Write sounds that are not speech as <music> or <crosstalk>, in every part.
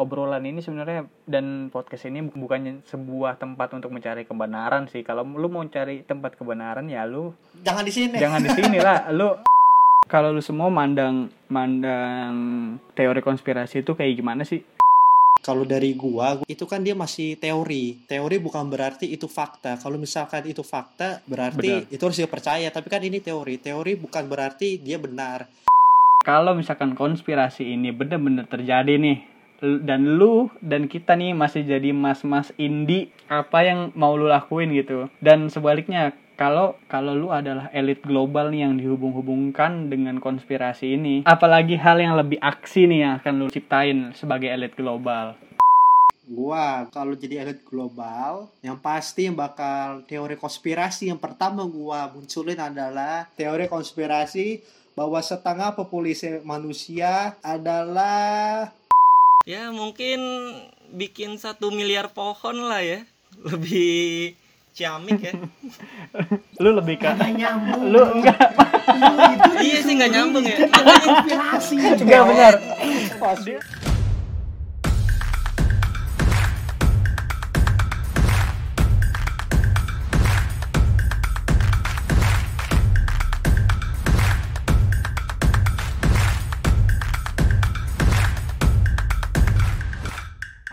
obrolan ini sebenarnya dan podcast ini bukannya sebuah tempat untuk mencari kebenaran sih. Kalau lu mau cari tempat kebenaran ya lu Jangan di sini. jangan di <laughs> sini lah. Lu kalau lu semua mandang mandang teori konspirasi itu kayak gimana sih? Kalau dari gua itu kan dia masih teori. Teori bukan berarti itu fakta. Kalau misalkan itu fakta berarti Benar. itu harus dipercaya. Tapi kan ini teori. Teori bukan berarti dia benar. Kalau misalkan konspirasi ini bener-bener terjadi nih dan lu dan kita nih masih jadi mas-mas indie apa yang mau lu lakuin gitu. Dan sebaliknya kalau kalau lu adalah elit global nih yang dihubung-hubungkan dengan konspirasi ini apalagi hal yang lebih aksi nih yang akan lu ciptain sebagai elit global? Gua kalau jadi elit global, yang pasti yang bakal teori konspirasi yang pertama gua munculin adalah teori konspirasi bahwa setengah populasi manusia adalah Ya mungkin bikin satu miliar pohon lah ya. Lebih ciamik ya. <laughs> lu lebih ke Nggak nyambung. lu enggak iya sih nggak nyambung ya. Inspirasi. enggak benar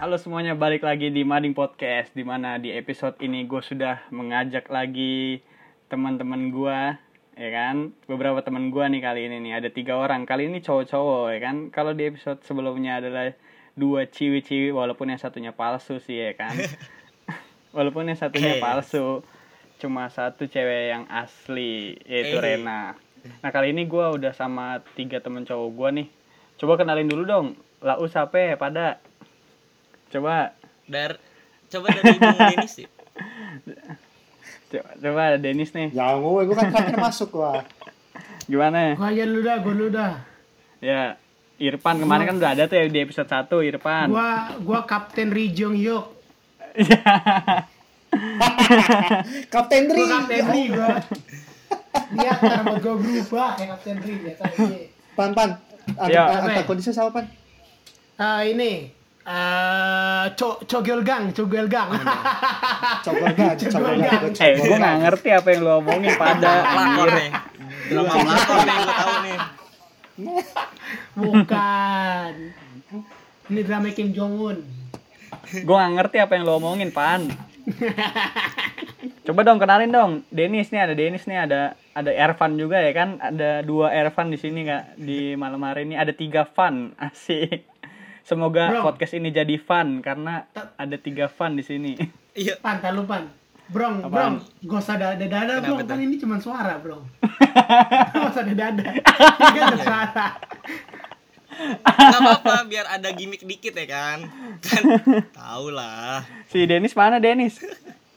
Halo semuanya, balik lagi di Mading Podcast di mana di episode ini gue sudah mengajak lagi teman-teman gue ya kan? Beberapa teman gue nih kali ini nih ada tiga orang. Kali ini cowok-cowok ya kan? Kalau di episode sebelumnya adalah dua ciwi-ciwi walaupun yang satunya palsu sih ya kan? <laughs> Walaupun yang satunya Oke. palsu cuma satu cewek yang asli yaitu Eh. Rena. Nah kali ini gue udah sama tiga temen cowok gue nih. Coba kenalin dulu dong. Lau siapa pada coba dar coba dari Bung <laughs> Denis sih. coba, coba ada Dennis nih Jangan gue, gue kan terakhir masuk gua. gimana Gua aja dulu dah, gua dulu dah. ya Irfan kemarin kan udah ada tuh ya di episode 1 Irfan Gua gua Kapten Ri Jong Yok. <laughs> Kapten. Gua Kapten Ri gua. Dia mau gua berubah kayak Kapten Ri biasa aja. Pan, pan. Ya. Ada kondisi sama pan. Ah ini eh co cogel gang, cogel gang. Coba gak, coba gak. gua eh gue gak. nggak ngerti apa yang lu omongin pada anjir nih. Drama pelakor nih gue tahu nih. Bukan. Ini drama Kim Jong Un. gue nggak ngerti apa yang lu omongin pan coba dong kenalin dong Dennis nih ada Dennis nih ada ada Ervan juga ya kan ada dua Ervan di sini kak di malam hari ini ada tiga fan asik semoga Bro. podcast ini jadi fun karena ada tiga fan di sini <laughs> Iya. Pan, tak lupa. Brong, Apaan? brong, gak usah dada dada brong, kan ini cuma suara brong. <laughs> gak usah dada dada. Ini kan ada suara. Gak apa-apa biar ada gimmick dikit ya kan. Kan <laughs> tahu lah. si Dennis mana Dennis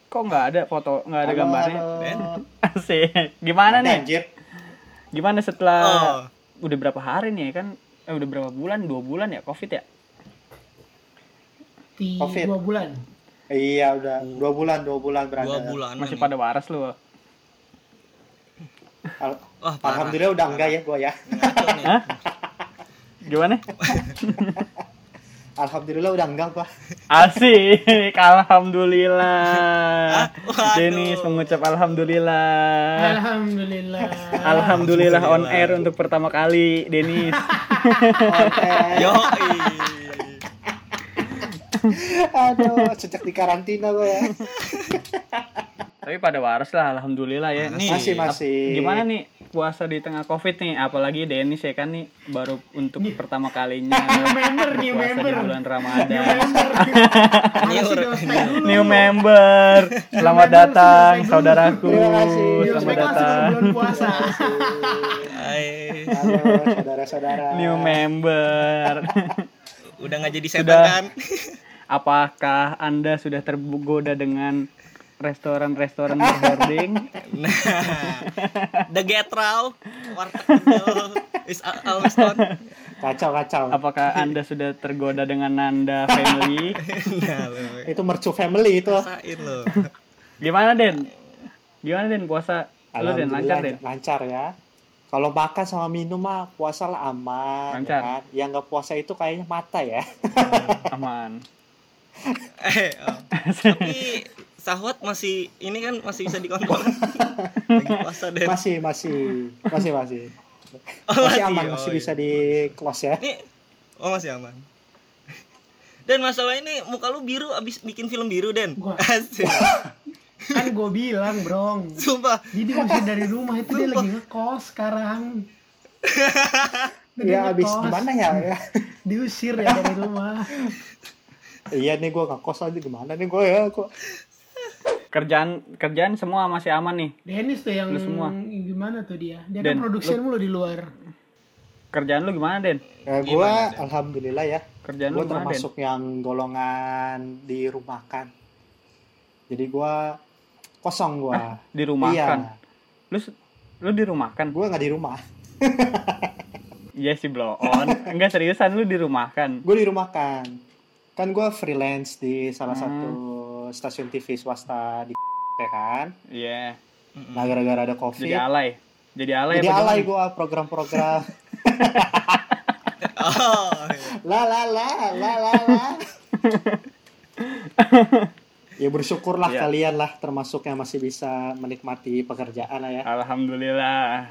kok nggak ada foto nggak ada Halo, gambarnya halo. asik gimana Ada, nih Anjir. gimana setelah Oh. udah berapa hari nih ya kan eh, udah berapa bulan dua bulan ya covid ya Di Covid. dua bulan. Iya udah dua bulan dua bulan berada. Dua bulan. masih nih. pada waras lu Al- Wah, parah. Alhamdulillah udah enggak ya gua ya. Hah? gimana <laughs> Alhamdulillah udah enggak gua. asik alhamdulillah Waduh. Dennis mengucap alhamdulillah Alhamdulillah. alhamdulillah on air untuk pertama kali Dennis Oke. Yo. Aduh, sejak di karantina gua ya. <laughs> tapi pada waras lah alhamdulillah ya nih Masih masih. gimana nih puasa di tengah covid nih apalagi Dennis ya kan nih baru untuk pertama kalinya <laughs> New member, new puasa member. di bulan New Ramadan member. <laughs> New- dulu. New member, selamat member, datang saudaraku. Terima kasih. Di Selamat datang. puasa. Hai. Saudara-saudara. New member. Udah nggak jadi setan kan? Apakah Anda sudah tergoda dengan restoran-restoran berhoarding? <laughs> Nah, The Getrau, warteg is always on. Kacau kacau. Apakah Anda sudah tergoda dengan Nanda Family? <laughs> Nah, Itu mercu family itu. rasain lo. Gimana Den? Gimana Den puasa? Lu Den lancar Den? Lancar ya. Kalau makan sama minum mah puasa lah aman, ya Lancar. kan? Yang nggak puasa itu kayaknya mata ya. aman eh oh. tapi sahwat masih ini kan masih bisa dikontrol lagi puasa deh Masih, masih, masih, masih. Oh, Masih aman, Oh, masih iya. bisa di close ya. Ini oh masih aman. Dan masalah ini muka lu biru abis bikin film biru Den. Asik. Kan gue bilang, Brong. Sumpah. Jadi usir dari rumah itu dia lagi ngekos sekarang. <laughs> Dia Ya abis gimana ya? ya? Diusir ya dari rumah. Iya nih gue kos aja gimana nih gue ya kok. kerjaan kerjaan semua masih aman nih Dennis tuh yang Lu semua. gimana tuh dia? Dia Den, kan produksi mulu di luar. kerjaan lu gimana Den Ya, gue alhamdulillah ya. kerjaan Gue lu gimana Den termasuk yang golongan di rumahkan. Jadi gue kosong gue. di rumah Iya. kan lu lu di rumah kan Gue nggak di rumah. <laughs> iya sih blow on enggak seriusan lu di rumah kan Gue di rumah kan. Gue freelance di salah Hmm. satu stasiun TV swasta di ya kan. iya Nah gara-gara ada jadi covid. alay jadi alay Jadi apa alay gue program-program. <laughs> Oh. la la la la la la. ya bersyukurlah Iya. kalian lah termasuk yang masih bisa menikmati pekerjaan lah ya. alhamdulillah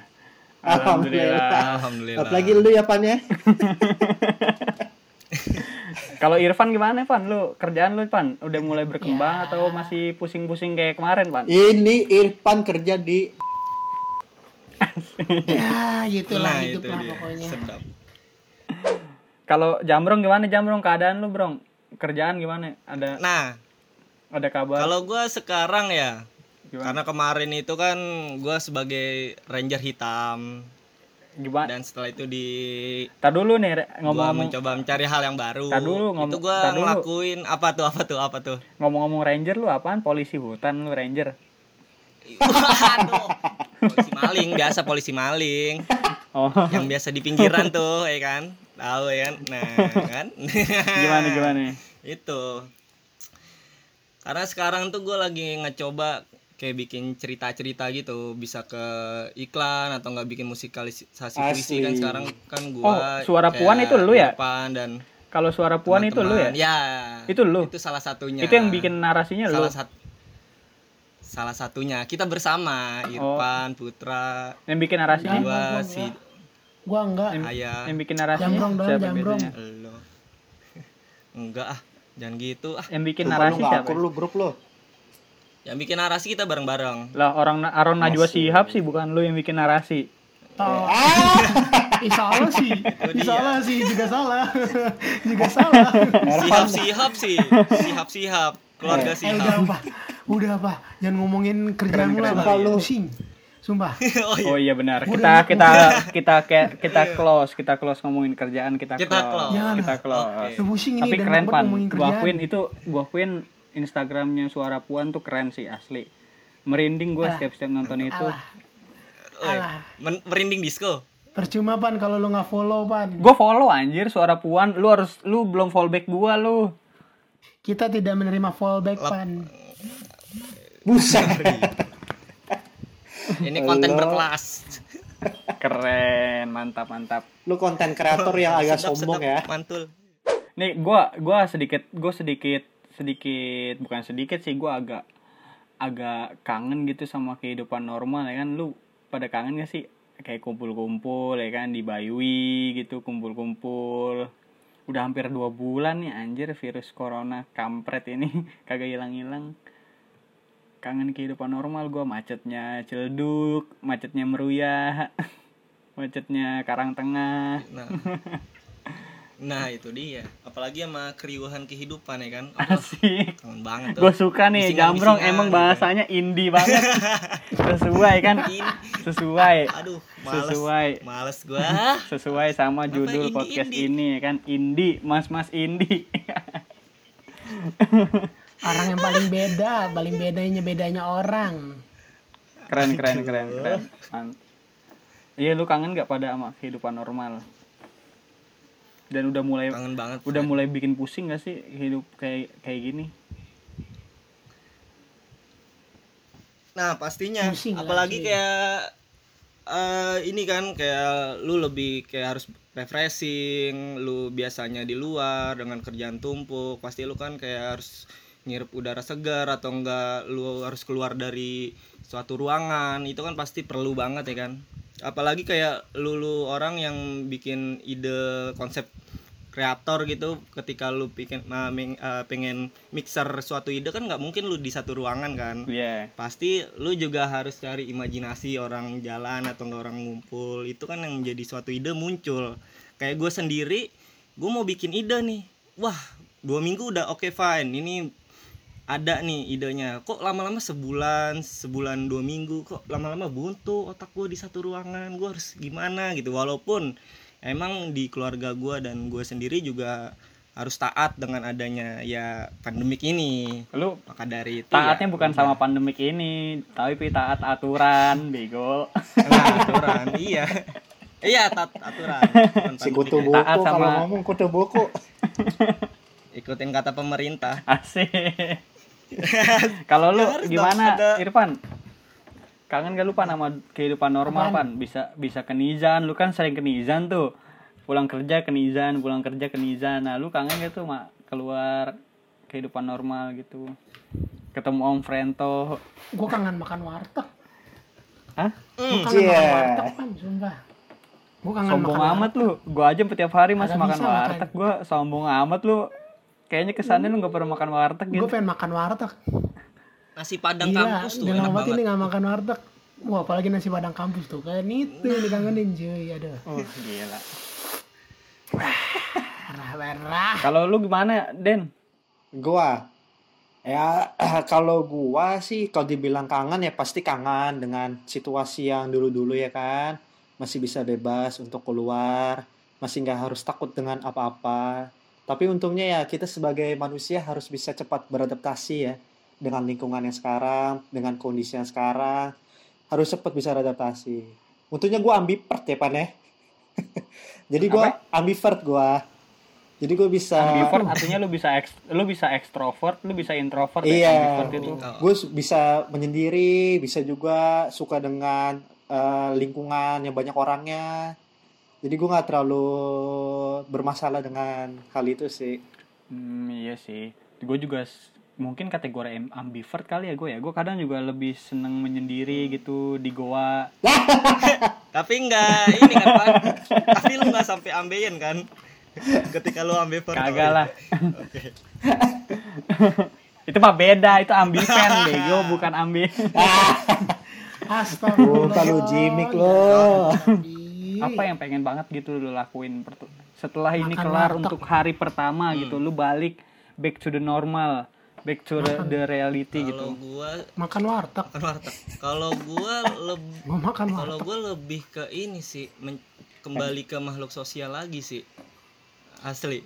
Alhamdulillah. alhamdulillah Alhamdulillah. Apalagi lu ya Pan ya. <laughs> kalau Irfan gimana Pan lu kerjaan lu Pan udah mulai berkembang Ya. atau masih pusing-pusing kayak kemarin Pan Ini Irfan kerja di Ya, gitulah Nah, hidup itu lah dia. pokoknya. Sedap. kalau Jamrong gimana Jamrong? Keadaan lu Brong? Kerjaan gimana? Ada Nah, ada kabar? kalau gua sekarang ya gimana? karena kemarin itu kan gua sebagai ranger hitam gimana dan setelah itu di Tar dulu nih ngomong-ngomong mencoba mencari hal yang baru. Tar dulu, ngomong- itu gua dulu. ngelakuin apa tuh apa tuh apa tuh? ngomong-ngomong ranger lu apaan? Polisi hutan lu ranger. <laughs> Polisi maling biasa polisi maling. Oh. Yang biasa di pinggiran tuh ya kan? Tahu ya kan? Nah kan? Gimana gimana? Itu. Karena sekarang tuh gue lagi ngecoba kayak bikin cerita-cerita gitu bisa ke iklan atau nggak bikin musikalisasi puisi kan sekarang kan gua Oh, Suara Puan itu lu ya? Irfan dan kalau suara puan itu lu ya? ya Itu lu? itu salah satunya. Itu yang bikin narasinya lu? Salah satu salah satunya. Kita bersama Irfan Putra yang bikin narasinya? gua si Gua enggak. Ayah. Yang bikin narasinya Jambrong doang, siapa jambrong. lo <laughs> enggak ah jangan gitu ah. Yang bikin Lupa lu narasi siapa akur lu grup lu. Yang bikin narasi kita bareng-bareng lah orang Aron Najwa. Shihab sih bukan lu yang bikin narasi Tahu. Ah, Ih, salah sih. <laughs> Dia. salah sih, juga salah. <laughs> juga salah. sihap sihap sih sihap sihap keluarga eh, udah sihap apa? Udah apa? Jangan ngomongin kerjaan lu lah. Pak. Lu. Pusing. Sumpah. <laughs> oh iya oh iya benar Udah, kita kita kita kayak kita close kita close ngomongin kerjaan kita Kita close. Jangan. kita close pusing ini tapi dan keren pan gua kerjaan. akuin itu gua akuin Instagramnya suara puan tuh keren sih asli merinding gua Alah. setiap setiap nonton itu Alah, Oi, alah. men- merinding disco Percuma pan kalau lu nggak follow pan. gua follow anjir suara puan lu harus lu belum follow back gua lu Kita tidak menerima fallback Lap- pan. buset. ini konten Halo. berkelas keren mantap mantap Lu konten kreator yang agak Sedap, sombong sedap, ya. mantul nih gua gua sedikit gua sedikit sedikit bukan sedikit sih gua agak agak kangen gitu sama kehidupan normal ya kan? Lu pada kangen gak sih? Kayak kumpul-kumpul ya kan? Di Bayui gitu kumpul-kumpul. Udah hampir dua bulan nih anjir virus corona kampret ini. <laughs> Kagak hilang-hilang. Kangen kehidupan normal gua macetnya celduk macetnya meruyah <laughs> macetnya karang tengah nah <laughs> nah itu dia. Apalagi sama keriuhan kehidupan ya kan? <laughs> Aduh, asik. kangen banget gue tuh suka nih Bisingan-bisingan Jambrong emang gitu. bahasanya indie banget. <laughs> Sesuai kan? Ini- sesuai. Aduh males. Sesuai. Males gua. <laughs> Sesuai sama Kenapa judul indie, podcast indie? ini ya kan? Indie mas mas indie. Orang yang paling beda, paling bedanya bedanya orang. keren keren keren keren. Iya lu kangen gak pada sama kehidupan normal dan udah mulai kangen banget udah mulai bikin pusing gak sih hidup kayak kayak gini Nah pastinya, Pusing apalagi sih. kayak eh, ini kan kayak lu lebih kayak harus refreshing, lu biasanya di luar dengan kerjaan tumpuk, pasti lu kan kayak harus ngirup udara segar atau enggak lu harus keluar dari suatu ruangan, itu kan pasti perlu banget ya kan. Apalagi kayak lu, lu orang yang bikin ide konsep kreator gitu ketika lu bikin uh, ming- uh, pengen mixer suatu ide kan nggak mungkin lu di satu ruangan kan. Iya. pasti lu juga harus cari imajinasi orang jalan atau nggak orang ngumpul. Itu kan yang menjadi suatu ide muncul. Kayak gue sendiri gue mau bikin ide nih. Wah dua minggu udah oke fine. Ini ada nih idenya kok lama-lama sebulan sebulan dua minggu kok lama-lama buntu otak gue di satu ruangan gue harus gimana gitu walaupun emang di keluarga gue dan gue sendiri juga harus taat dengan adanya ya pandemik ini Lu maka dari itu taatnya ya, bukan udah. sama pandemik ini, tapi taat aturan, bego. Nah, aturan <laughs> iya iya tat aturan Si kutu ya. buku Taat sama- kalau ngomong kutu buku. ikutin kata pemerintah Asik. <laughs> Kalau lu Ya gimana, ada- Irfan? Kangen gak lu pan sama kehidupan normal pan? Bisa bisa ke Nizan, lu kan sering ke Nizan tuh. Pulang kerja ke Nizan, pulang kerja ke Nizan. Nah, lu kangen gak tuh mak keluar kehidupan normal gitu? Ketemu Om Frento. Gue kangen makan warteg. Hah? Gue kangen Iya. makan warteg, Pan, sumpah. Gue kangen Sombong makan amat lu. Gua aja setiap hari masih makan warteg. Gua sombong amat lu. Kayaknya kesannya lu gak pernah makan warteg Gue gitu. pengen makan warteg. nasi padang Gila, kampus tuh udah enak lama banget ini gak makan warteg. Wah, apalagi nasi padang kampus tuh. Kayak itu yang dikangenin cuy, aduh. Oh, gila. Merah, merah. Kalau lu gimana, Den? Gua ya <clears throat> kalau gua sih kalau dibilang kangen ya pasti kangen dengan situasi yang dulu-dulu ya kan. Masih bisa bebas untuk keluar, masih nggak harus takut dengan apa-apa. Tapi untungnya ya kita sebagai manusia harus bisa cepat beradaptasi ya dengan lingkungan yang sekarang, dengan kondisi yang sekarang. Harus cepat bisa beradaptasi. Untungnya gua ambivert ya Pan ya. <laughs> Jadi gua ambivert gua. Jadi gue bisa Ambivert artinya lu bisa eks, lu bisa ekstrovert, lu bisa introvert Iya. ya itu. gue bisa menyendiri bisa juga suka dengan eh, lingkungan yang banyak orangnya jadi gue nggak terlalu bermasalah dengan hal itu sih Hmm, iya sih. Gue juga mungkin kategori am- ambivert kali ya gue ya. Gue kadang juga lebih seneng menyendiri gitu di goa. <laughs> tapi enggak ini kan Pan tapi lu nggak sampai ambeien kan ketika lu ambivert Kagak lah. itu mah beda, itu ambiven <laughs> bego bukan ambi. <laughs> Astagfirullah. Bukan lu jimik lo. Adi. Apa yang pengen banget gitu lu lakuin setelah ini Makan kelar warteg. untuk hari pertama Hmm. gitu, lu balik back to the normal, back to the, the reality kalau gitu. gua Makan warteg. makan warteg kalau gua lebih <laughs> Gue makan kalau gua lebih ke ini sih men- kembali ke makhluk sosial lagi sih asli.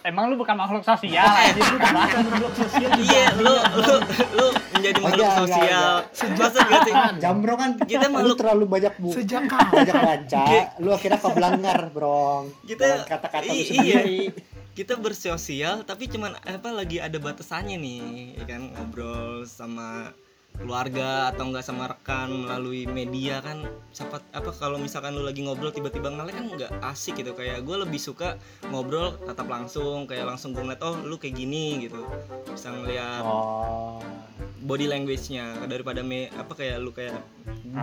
Emang lu bukan makhluk sosial. <laughs> Makhluk iya lu lu lu menjadi makhluk sosial. Maksud gak sih Jambro kan Kita lu makhluk- terlalu banyak bu Sejak kapan? banyak baca lu akhirnya kebelanggar bro Kita- kata-kata lu sendiri. kita bersosial tapi cuman apa lagi ada batasannya nih ya kan? Ngobrol sama keluarga atau enggak sama rekan melalui media kan siapa apa kalau misalkan lu lagi ngobrol tiba-tiba ngelek kan nggak asik gitu. Kayak gue lebih suka ngobrol tatap langsung kayak langsung gue ngeliat oh lu kayak gini gitu. Bisa ngeliat oh. body language-nya daripada me apa kayak lu kayak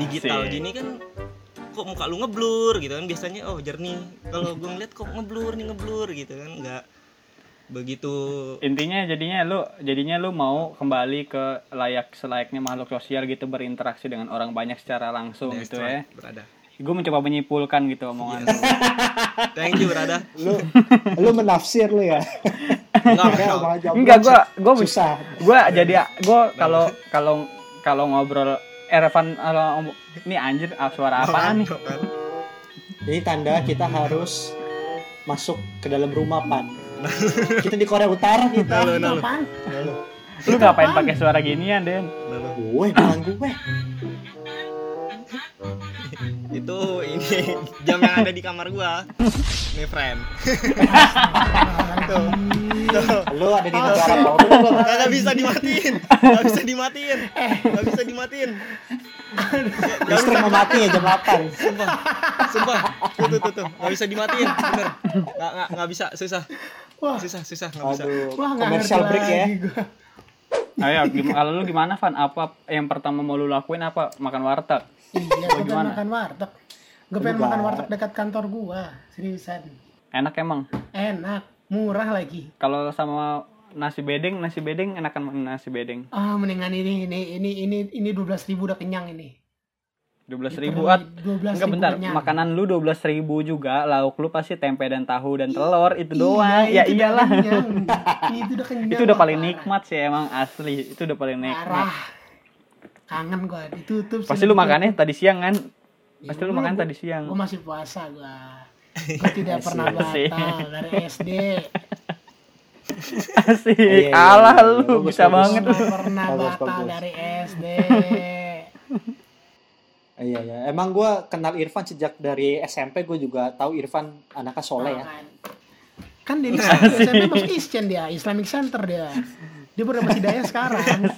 digital Asik. gini kan kok muka lu ngeblur gitu kan. Biasanya oh jernih. Kalau gue ngeliat kok ngeblur nih ngeblur gitu kan. Nggak begitu. Intinya jadinya lu jadinya lu mau kembali ke layak selayaknya makhluk sosial gitu berinteraksi dengan orang banyak secara langsung gitu ya. berada Gue mencoba menyimpulkan gitu omongan lu. <laughs> thank you berada lu lu menafsir lu ya? Enggak Enggak, gua gua susah. gua jadi gua kalau kalau kalau ngobrol Ervan kalau ini anjir ah, suara apaan nih? Ini tanda kita harus masuk ke dalam rumah pan. Kita di Korea Utara kita. Nah, lu, nah, lu. Lu ngapain pakai suara ginian, Den? Nah. Gue bilang gue. itu ini jam yang ada di kamar gua. Nih friend. Tuh. Tuh. Lu ada di negara Paul. kagak bisa dimatiin. Nggak bisa dimatiin. Nggak bisa dimatiin. Listrik mau mati ya jam 8. Sumpah, sumpah, tuh tuh tuh, tuh. nggak bisa dimatiin, bener, nggak nggak nggak bisa, susah, Wah, susah susah nggak bisa. Wah commercial break ya. gua. Ayo, gim- kalau lu gimana, Van? Apa yang pertama mau lu lakuin apa? Makan warteg. Iya, gue pengen gimana? makan warteg. Gue pengen makan warteg dekat kantor gua, seriusan. Enak emang. Enak, murah lagi. Kalau sama nasi bedeng, nasi bedeng enakan nasi bedeng. Ah, mendingan ini ini ini ini ini dua ribu udah kenyang ini. Dua belas ribu at. Dua belas Enggak bentar, kenyang. makanan lu dua belas ribu juga, lauk lu pasti tempe dan tahu dan telur itu doang. Iya, ya itu iyalah. <laughs> itu udah kenyang. itu udah paling nikmat sih emang asli. Itu udah paling nikmat. Parah. Kangen gua ditutup. sih, Pasti lu makannya tadi siang kan? Ya, Pasti lu makan tadi siang. Gua masih puasa gua. Gua tidak <laughs> pernah batal dari SD. <laughs> Asik. Iya, iya, Alah iya, lu bagus, bisa bagus. banget pernah batal dari SD. Iya ya. Emang gua kenal Irfan sejak dari SMP gue juga tahu Irfan anaknya soleh ya. Kan di SMP masuk Ischen dia, Islamic Center dia. Dia baru dapat hidayah sekarang. <laughs>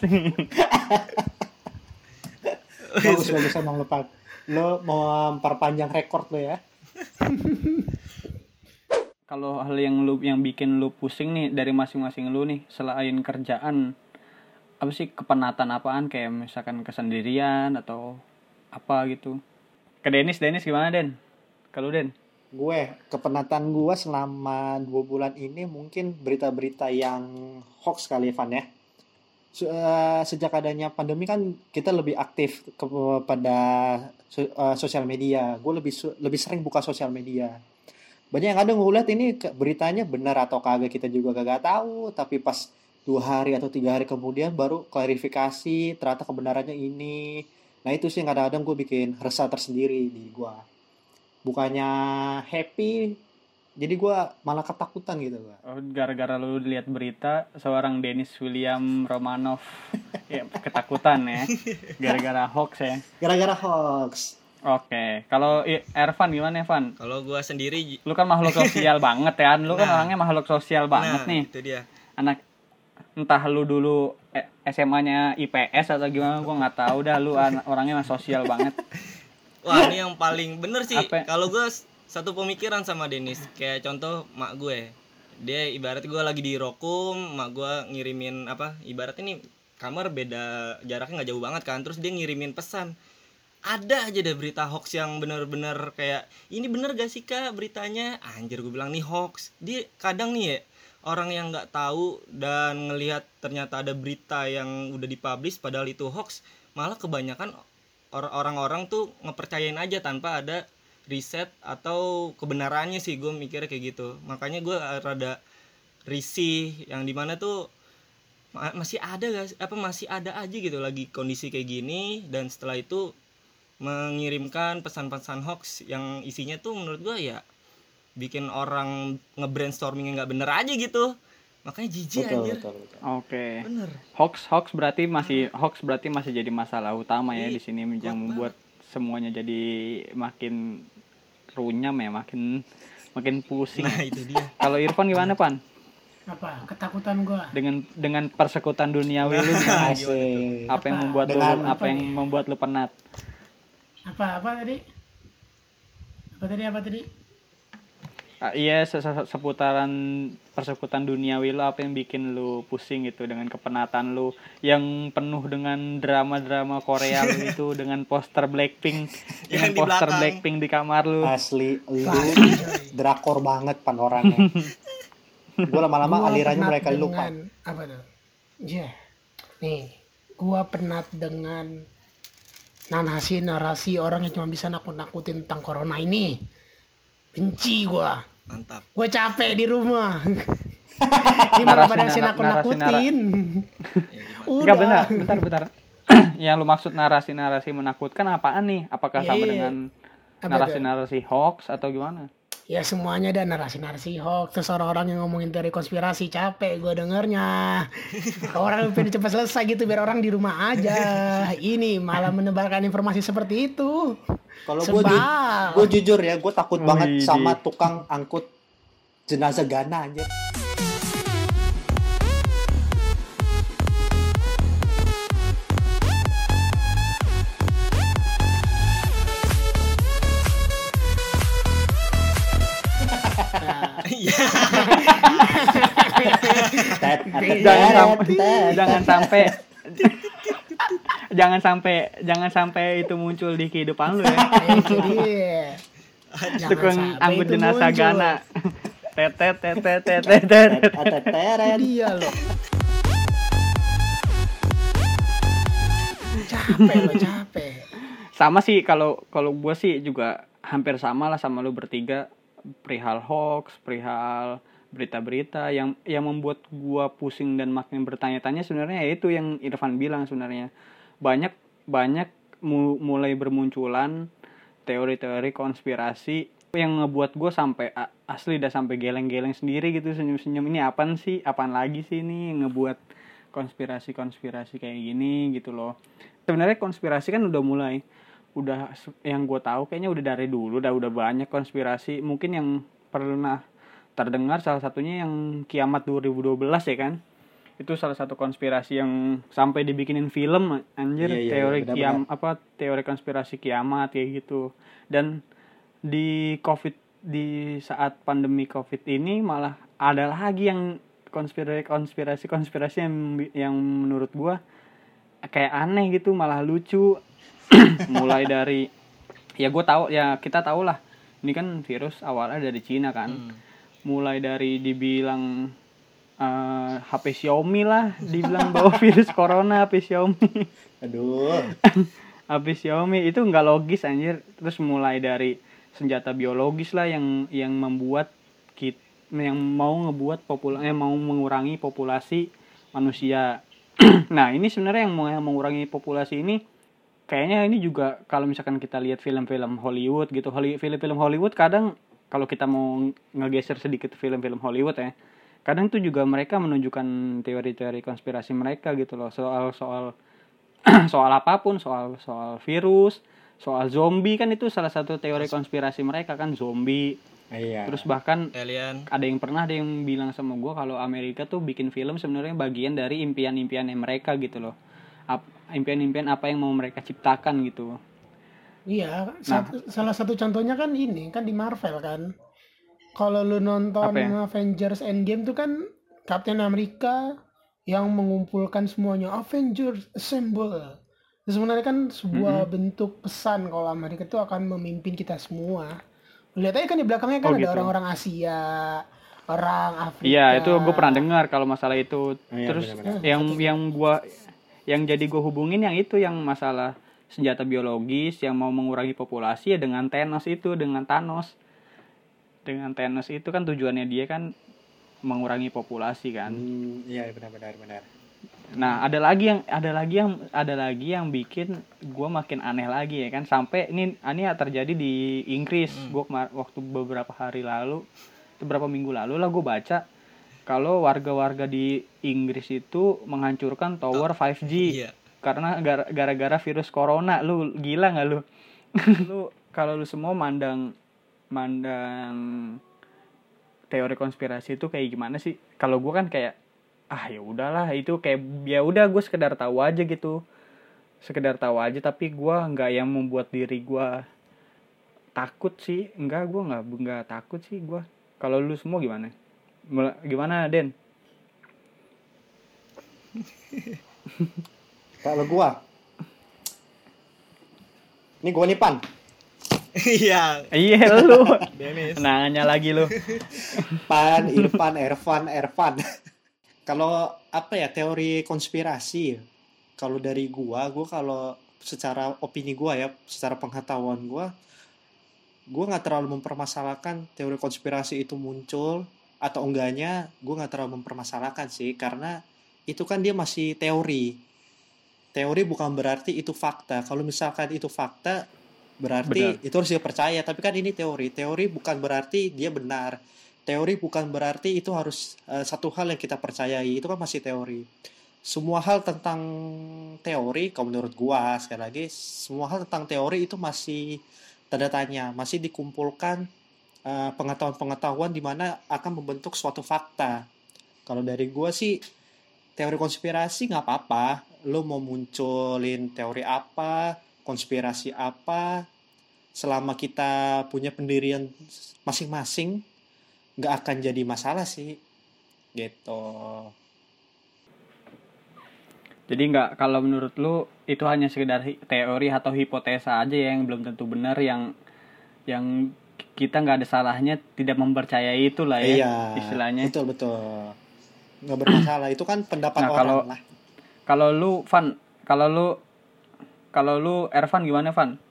Bagus bagus emang Pak. Lo mau memperpanjang rekor lo ya. <laughs> Kalau hal yang lu yang bikin lu pusing nih dari masing-masing lu nih selain kerjaan apa sih kepenatan apaan kayak misalkan kesendirian atau apa gitu. Ke Denis, Denis gimana Den? Kalau Den? Gue kepenatan gue selama dua bulan ini mungkin berita-berita yang hoax kali Evan ya. Eh, Sejak adanya pandemi kan kita lebih aktif kepada eh, sosial media. Gue lebih lebih sering buka sosial media. Banyak yang kadang gue ini beritanya benar atau kagak kita juga kagak tahu. Tapi pas dua hari atau tiga hari kemudian baru klarifikasi ternyata kebenarannya ini. Nah itu sih yang kadang-kadang gue bikin resah tersendiri di gue. Bukannya happy, jadi gue malah ketakutan gitu gue. Oh, gara-gara lu lihat berita seorang Dennis William Romanov <laughs> ya ketakutan ya. Gara-gara hoax ya. Gara-gara hoax. Oke, kalau Ervan gimana Evan? Kalau gua sendiri, Lu kan makhluk sosial banget ya. Lu kan Nah. orangnya makhluk sosial banget nah nih. itu dia. Anak entah lu dulu SMA-nya IPS atau gimana gua nggak tahu dah lu an- orangnya mah sosial banget. Wah ini yang paling bener sih. Kalau gue satu pemikiran sama Denis. Kayak contoh mak gue. Dia ibarat gue lagi di Rokum, mak gue ngirimin apa? Ibarat ini kamar beda jaraknya nggak jauh banget kan. Terus dia ngirimin pesan. Ada aja deh berita hoax yang bener-bener kayak ini bener gak sih kak beritanya? Anjir gue bilang nih hoax. Dia kadang nih ya orang yang nggak tahu dan ngelihat ternyata ada berita yang udah dipublish padahal itu hoax malah kebanyakan or- orang-orang tuh ngepercayain aja tanpa ada riset atau kebenarannya sih gue mikirnya kayak gitu. Makanya gue rada risih yang di mana tuh ma- masih ada gak apa masih ada aja gitu lagi kondisi kayak gini dan setelah itu mengirimkan pesan-pesan hoax yang isinya tuh menurut gue ya bikin orang nge-brainstorming nggak bener aja gitu makanya jijik Betul, anjir betul, betul. Oke. bener Hoax hoax berarti masih hoax berarti masih jadi masalah utama ya Iya, di sini yang membuat semuanya jadi makin runyam ya, makin makin pusing. nah itu dia Kalau Irfan gimana, Pan? Apa? Ketakutan gua. Dengan dengan persekutan duniawi lu gimana? Asik. apa yang Apa? membuat lu apa yang membuat lu penat? Apa apa tadi? Apa tadi apa tadi? Ah, iya se- se- seputaran persekutan duniawi lu apa yang bikin lu pusing gitu dengan kepenatan lu yang penuh dengan drama-drama Korea lu <laughs> itu dengan poster Blackpink dengan Yang di poster belakang. Blackpink di kamar lu Asli, lu drakor banget pan orangnya. <laughs> gue lama-lama alirannya pan. dengan apa tuh? Iya. Nih, gua penat dengan narasi-narasi orang yang cuma bisa nakut-nakutin tentang corona ini. Benci gua. mantap Gua capek di rumah. <laughs> Gimana Narasi- pada sih nara- nakut-nakutin? Enggak benar, bentar, bentar. <clears throat> yang lu maksud narasi-narasi menakutkan apaan nih? Apakah sama iya. dengan narasi-narasi hoax atau gimana? Ya semuanya ada narasi-narasi hoax Terus orang-orang yang ngomongin teori konspirasi Capek gue dengernya. <laughs> Orang pengen cepat selesai gitu Biar orang di rumah aja. Ini malah menebarkan informasi seperti itu. Kalau gue gue jujur ya, gue takut banget sama tukang angkut jenazah Gana anjir. Jangan sampai jangan sampai jangan sampai jangan sampai itu muncul di kehidupan lu ya. Tukang angkut itu jenazah. Gana tetet tetet tetet tetet dia loh. Capek lo capek. Sama sih kalau kalau gue sih juga hampir sama lah sama lu bertiga perihal hoax perihal berita-berita yang yang membuat gua pusing dan makin bertanya-tanya sebenarnya ya itu yang Irfan bilang sebenarnya. Banyak banyak mu- mulai bermunculan teori-teori konspirasi yang ngebuat gue sampai asli dah sampai geleng-geleng sendiri gitu senyum-senyum ini apaan sih? Apaan lagi sih ini ngebuat konspirasi-konspirasi kayak gini? gitu loh. Sebenarnya konspirasi kan udah mulai udah yang gue tahu kayaknya udah dari dulu udah udah banyak konspirasi. Mungkin yang pernah terdengar salah satunya yang kiamat 2012 ya kan? Itu salah satu konspirasi yang sampai dibikinin film anjir Iya, iya, teori benar-benar. kiam apa teori konspirasi kiamat kayak gitu. Dan di covid di saat pandemi covid ini malah ada lagi yang konspirasi konspirasi konspirasi yang yang menurut gua kayak aneh gitu malah lucu <clears throat> mulai dari ya gue tahu ya kita tahu lah. Ini kan virus awalnya dari Cina kan. Mulai dari dibilang eh, HP Xiaomi lah dibilang bahwa <laughs> virus corona HP Xiaomi. Aduh. <laughs> HP Xiaomi itu nggak logis anjir. Terus mulai dari senjata biologis lah yang yang membuat kit yang mau ngebuat popula eh, mau mengurangi populasi manusia. <clears throat> Nah ini sebenarnya yang mau yang mengurangi populasi ini kayaknya ini juga kalau misalkan kita lihat film-film Hollywood gitu film-film Hollywood kadang kalau kita mau ngegeser sedikit film-film Hollywood ya kadang tuh juga mereka menunjukkan teori-teori konspirasi mereka gitu loh. Soal soal <clears throat> soal apa pun soal soal virus soal zombie kan itu salah satu teori konspirasi mereka kan zombie. Iya. terus bahkan alien. ada yang pernah ada yang bilang sama gue kalau Amerika tuh bikin film sebenarnya bagian dari impian-impiannya mereka gitu loh impian-impian apa yang mau mereka ciptakan gitu Iya, Nah. satu- salah satu contohnya kan ini kan di Marvel kan. Kalau lu nonton ya? Avengers Endgame tuh kan Captain America yang mengumpulkan semuanya Avengers Assemble. Itu sebenarnya kan sebuah bentuk pesan kalau Amerika itu akan memimpin kita semua. Lihat aja kan di belakangnya kan Oh, ada gitu. orang-orang Asia, orang Afrika. Iya itu gue pernah dengar kalau masalah itu Iya, terus benar-benar. yang yang gua yang jadi gue hubungin yang itu yang masalah senjata biologis yang mau mengurangi populasi ya dengan Thanos itu dengan Thanos dengan Thanos itu kan tujuannya dia kan mengurangi populasi kan Hmm, iya benar-benar benar. Nah, ada lagi yang ada lagi yang ada lagi yang bikin gua makin aneh lagi ya kan sampai ini ini terjadi di Inggris. Gua kemar- waktu beberapa hari lalu, beberapa minggu lalu lah gue baca kalau warga-warga di Inggris itu menghancurkan tower 5G iya karena gara- gara-gara virus corona. Lu gila nggak lu? <laughs> lu kalau lu semua mandang mandang teori konspirasi itu kayak gimana sih? Kalau gua kan kayak ah ya udahlah itu kayak ya udah gue sekedar tahu aja gitu sekedar tahu aja tapi gua nggak yang membuat diri gua takut sih enggak gua nggak nggak takut sih gua kalau lu semua gimana gimana Den? Kalau gua. Ini gua nih Pan. iya. Iya lu. Nanya lagi lu. Pan, Irfan, Ervan, Ervan. kalau apa ya teori konspirasi. Kalau dari gua gua kalau secara opini gua ya secara pengetahuan gua gua nggak terlalu mempermasalahkan teori konspirasi itu muncul atau enggaknya gua nggak terlalu mempermasalahkan sih karena itu kan dia masih teori. Teori bukan berarti itu fakta. Kalau misalkan itu fakta berarti itu harus dipercaya. Tapi kan ini teori. Teori bukan berarti dia benar. Teori bukan berarti itu harus eh, satu hal yang kita percayai. Itu kan masih teori. Semua hal tentang teori kalau menurut gua sekali lagi semua hal tentang teori itu masih tanda tanya masih dikumpulkan eh, pengetahuan-pengetahuan di mana akan membentuk suatu fakta. Kalau dari gua sih teori konspirasi nggak apa-apa. Lo mau munculin teori apa konspirasi apa selama kita punya pendirian masing-masing nggak akan jadi masalah sih. Gitu. Jadi nggak kalau menurut lu itu hanya sekedar teori atau hipotesa aja ya yang belum tentu benar yang yang kita nggak ada salahnya tidak mempercayai itu lah ya iya istilahnya. betul betul nggak bermasalah itu kan pendapat Nah, orang kalau- lah Kalau lu Van, kalau lu kalau lu Ervan gimana Van?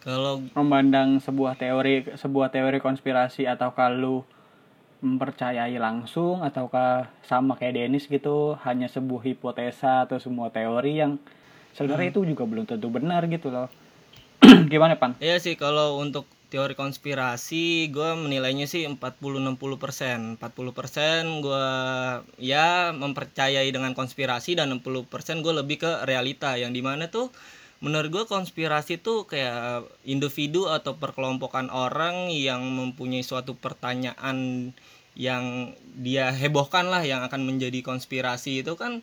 Kalau Memandang sebuah teori sebuah teori konspirasi atau kalau mempercayai langsung ataukah sama kayak Dennis gitu hanya sebuah hipotesa atau semua teori yang sebenarnya itu juga belum tentu benar gitu loh. <clears throat> gimana Pan? Iya sih kalau untuk teori konspirasi gue menilainya sih 40-60 persen 40 persen gue ya mempercayai dengan konspirasi dan 60 persen gue lebih ke realita yang di mana tuh menurut gue konspirasi tuh kayak individu atau perkelompokan orang yang mempunyai suatu pertanyaan yang dia hebohkan lah yang akan menjadi konspirasi itu kan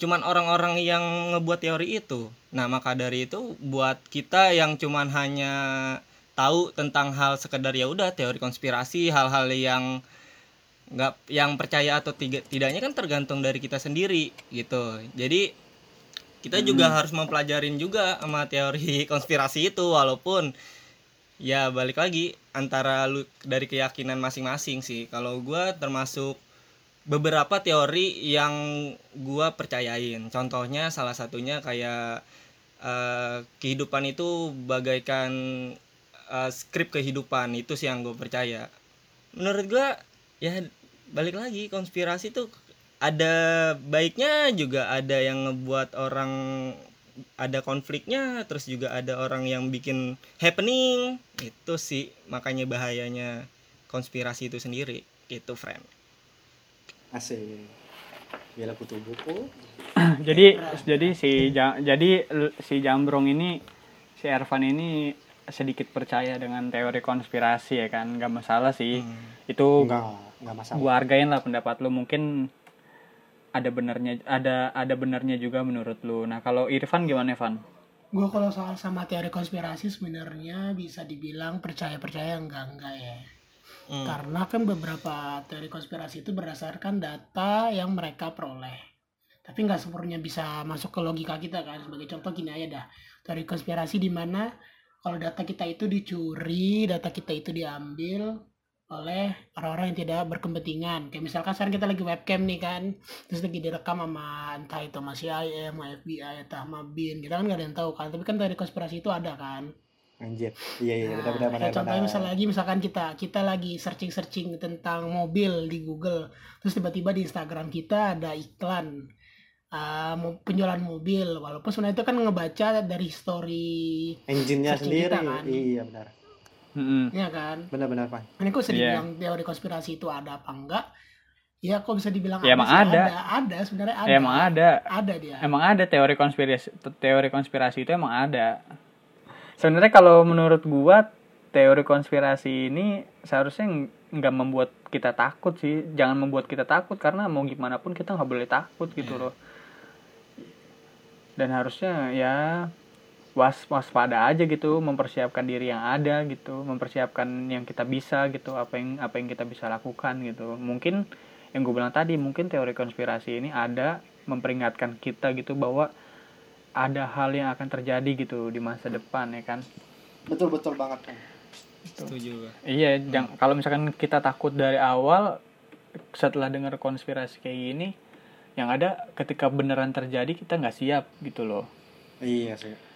cuman orang-orang yang ngebuat teori itu. Nah, maka dari itu buat kita yang cuman hanya tahu tentang hal sekedar ya udah teori konspirasi, hal-hal yang nggak yang percaya atau tiga, tidaknya kan tergantung dari kita sendiri gitu. Jadi kita juga harus mempelajarin juga sama teori <laughs> konspirasi itu walaupun ya balik lagi antara lu dari keyakinan masing-masing sih. Kalau gua termasuk beberapa teori yang gua percayain. Contohnya salah satunya kayak eh, kehidupan itu bagaikan eh, skrip kehidupan itu sih yang gue percaya. Menurut gua ya balik lagi konspirasi tuh ada baiknya juga ada yang ngebuat orang ada konfliknya terus juga ada orang yang bikin happening. Itu sih makanya bahayanya konspirasi itu sendiri. Itu friend. Asik. Bila butuh buku jadi jadi si Ja- jadi l- si Jambrong ini si Ervan ini sedikit percaya dengan teori konspirasi ya kan nggak masalah sih itu enggak enggak masalah gua hargain lah pendapat lu mungkin ada benernya ada ada benernya juga menurut lu nah kalau Irfan gimana Irfan Gue kalau soal sama teori konspirasi sebenarnya bisa dibilang percaya-percaya enggak-enggak ya. Hmm. Karena kan beberapa teori konspirasi itu berdasarkan data yang mereka peroleh. Tapi nggak sepenuhnya bisa masuk ke logika kita kan. Sebagai contoh gini aja dah. Teori konspirasi di mana kalau data kita itu dicuri, data kita itu diambil oleh orang-orang yang tidak berkepentingan. Kayak misalkan sekarang kita lagi webcam nih kan, terus lagi direkam sama entah itu sama CIA, sama FBI, atau sama BIN. Kita kan nggak ada yang tahu kan. Tapi kan teori konspirasi itu ada kan. anjir iya iya Nah, benar benar benar contohnya misalnya lagi misalkan kita kita lagi searching searching tentang mobil di Google, terus tiba-tiba di Instagram kita ada iklan uh, penjualan mobil, walaupun sebenarnya itu kan ngebaca dari history, engine-nya sendiri kita kan. iya benar Mm-mm. ya kan? benar benar pak Ini kok bisa Iya. dibilang teori konspirasi itu ada apa enggak? Ya kok bisa dibilang Ya, ada emang ada. ada, ada sebenarnya ada. Ya, emang ada Ada dia. emang ada teori konspirasi teori konspirasi itu emang ada sebenarnya kalau menurut gua teori konspirasi ini seharusnya ng- nggak membuat kita takut sih jangan membuat kita takut karena mau gimana pun kita nggak boleh takut gitu loh dan harusnya ya was waspada aja gitu mempersiapkan diri yang ada gitu mempersiapkan yang kita bisa gitu apa yang apa yang kita bisa lakukan gitu. Mungkin yang gue bilang tadi mungkin teori konspirasi ini ada memperingatkan kita gitu bahwa ada hal yang akan terjadi gitu di masa depan ya kan? Betul betul banget Pak. setuju iya jang- kalau misalkan kita takut dari awal setelah dengar konspirasi kayak gini yang ada ketika beneran terjadi kita nggak siap gitu loh iya sih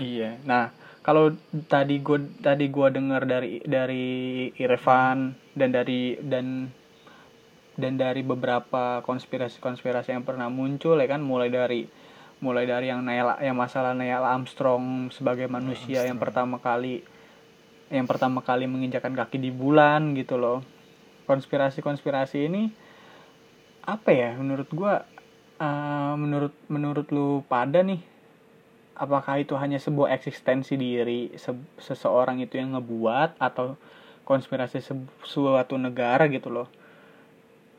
Iya. Nah, kalau tadi gua tadi gua dengar dari dari Irfan dan dari dan dan dari beberapa konspirasi-konspirasi yang pernah muncul ya kan mulai dari mulai dari yang Neil yang masalah Neil Armstrong sebagai manusia yang pertama kali yang pertama kali menginjakan kaki di bulan gitu loh. Konspirasi-konspirasi ini apa ya menurut gua eh, menurut menurut lu pada nih apakah itu hanya sebuah eksistensi diri se- seseorang itu yang ngebuat atau konspirasi se- suatu negara gitu loh?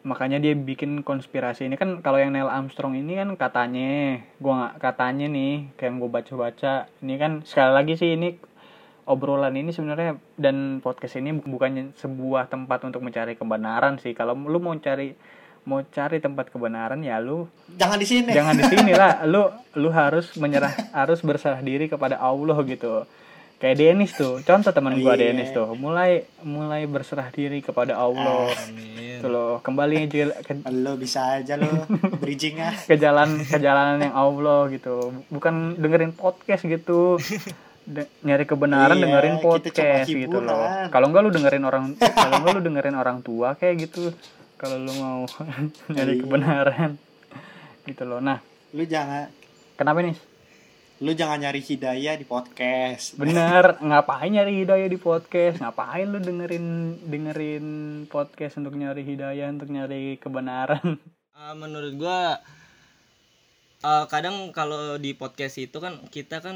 Makanya dia bikin konspirasi ini. Kan kalau yang Neil Armstrong ini kan katanya gua nggak katanya nih kayak yang gue baca-baca ini kan sekali lagi sih ini obrolan ini sebenarnya dan podcast ini bukannya sebuah tempat untuk mencari kebenaran sih. Kalau lu mau cari mau cari tempat kebenaran ya lu Jangan di sini. jangan di <laughs> sini lah lu lu harus menyerah harus berserah diri kepada Allah gitu. Kayak Denis tuh. Contoh teman gua Iya. Denis tuh. Mulai mulai berserah diri kepada Allah. Amin. gitu loh kembali aja ke, Lo bisa aja lo bridging ah. <laughs> ke jalan ke jalanan yang Allah gitu. Bukan dengerin podcast gitu. De- nyari kebenaran Iya, dengerin podcast gitu loh. kalau enggak lu dengerin orang kalau enggak lu dengerin orang tua kayak gitu kalau lu mau <laughs> nyari Iya. kebenaran. Gitu loh. Nah Lu jangan. kenapa nih? Lu jangan nyari hidayah di podcast. bener. <laughs> Ngapain nyari hidayah di podcast? Ngapain lu dengerin dengerin podcast untuk nyari hidayah untuk nyari kebenaran? <laughs> Ah, menurut gua eh, kadang kalau di podcast itu kan kita kan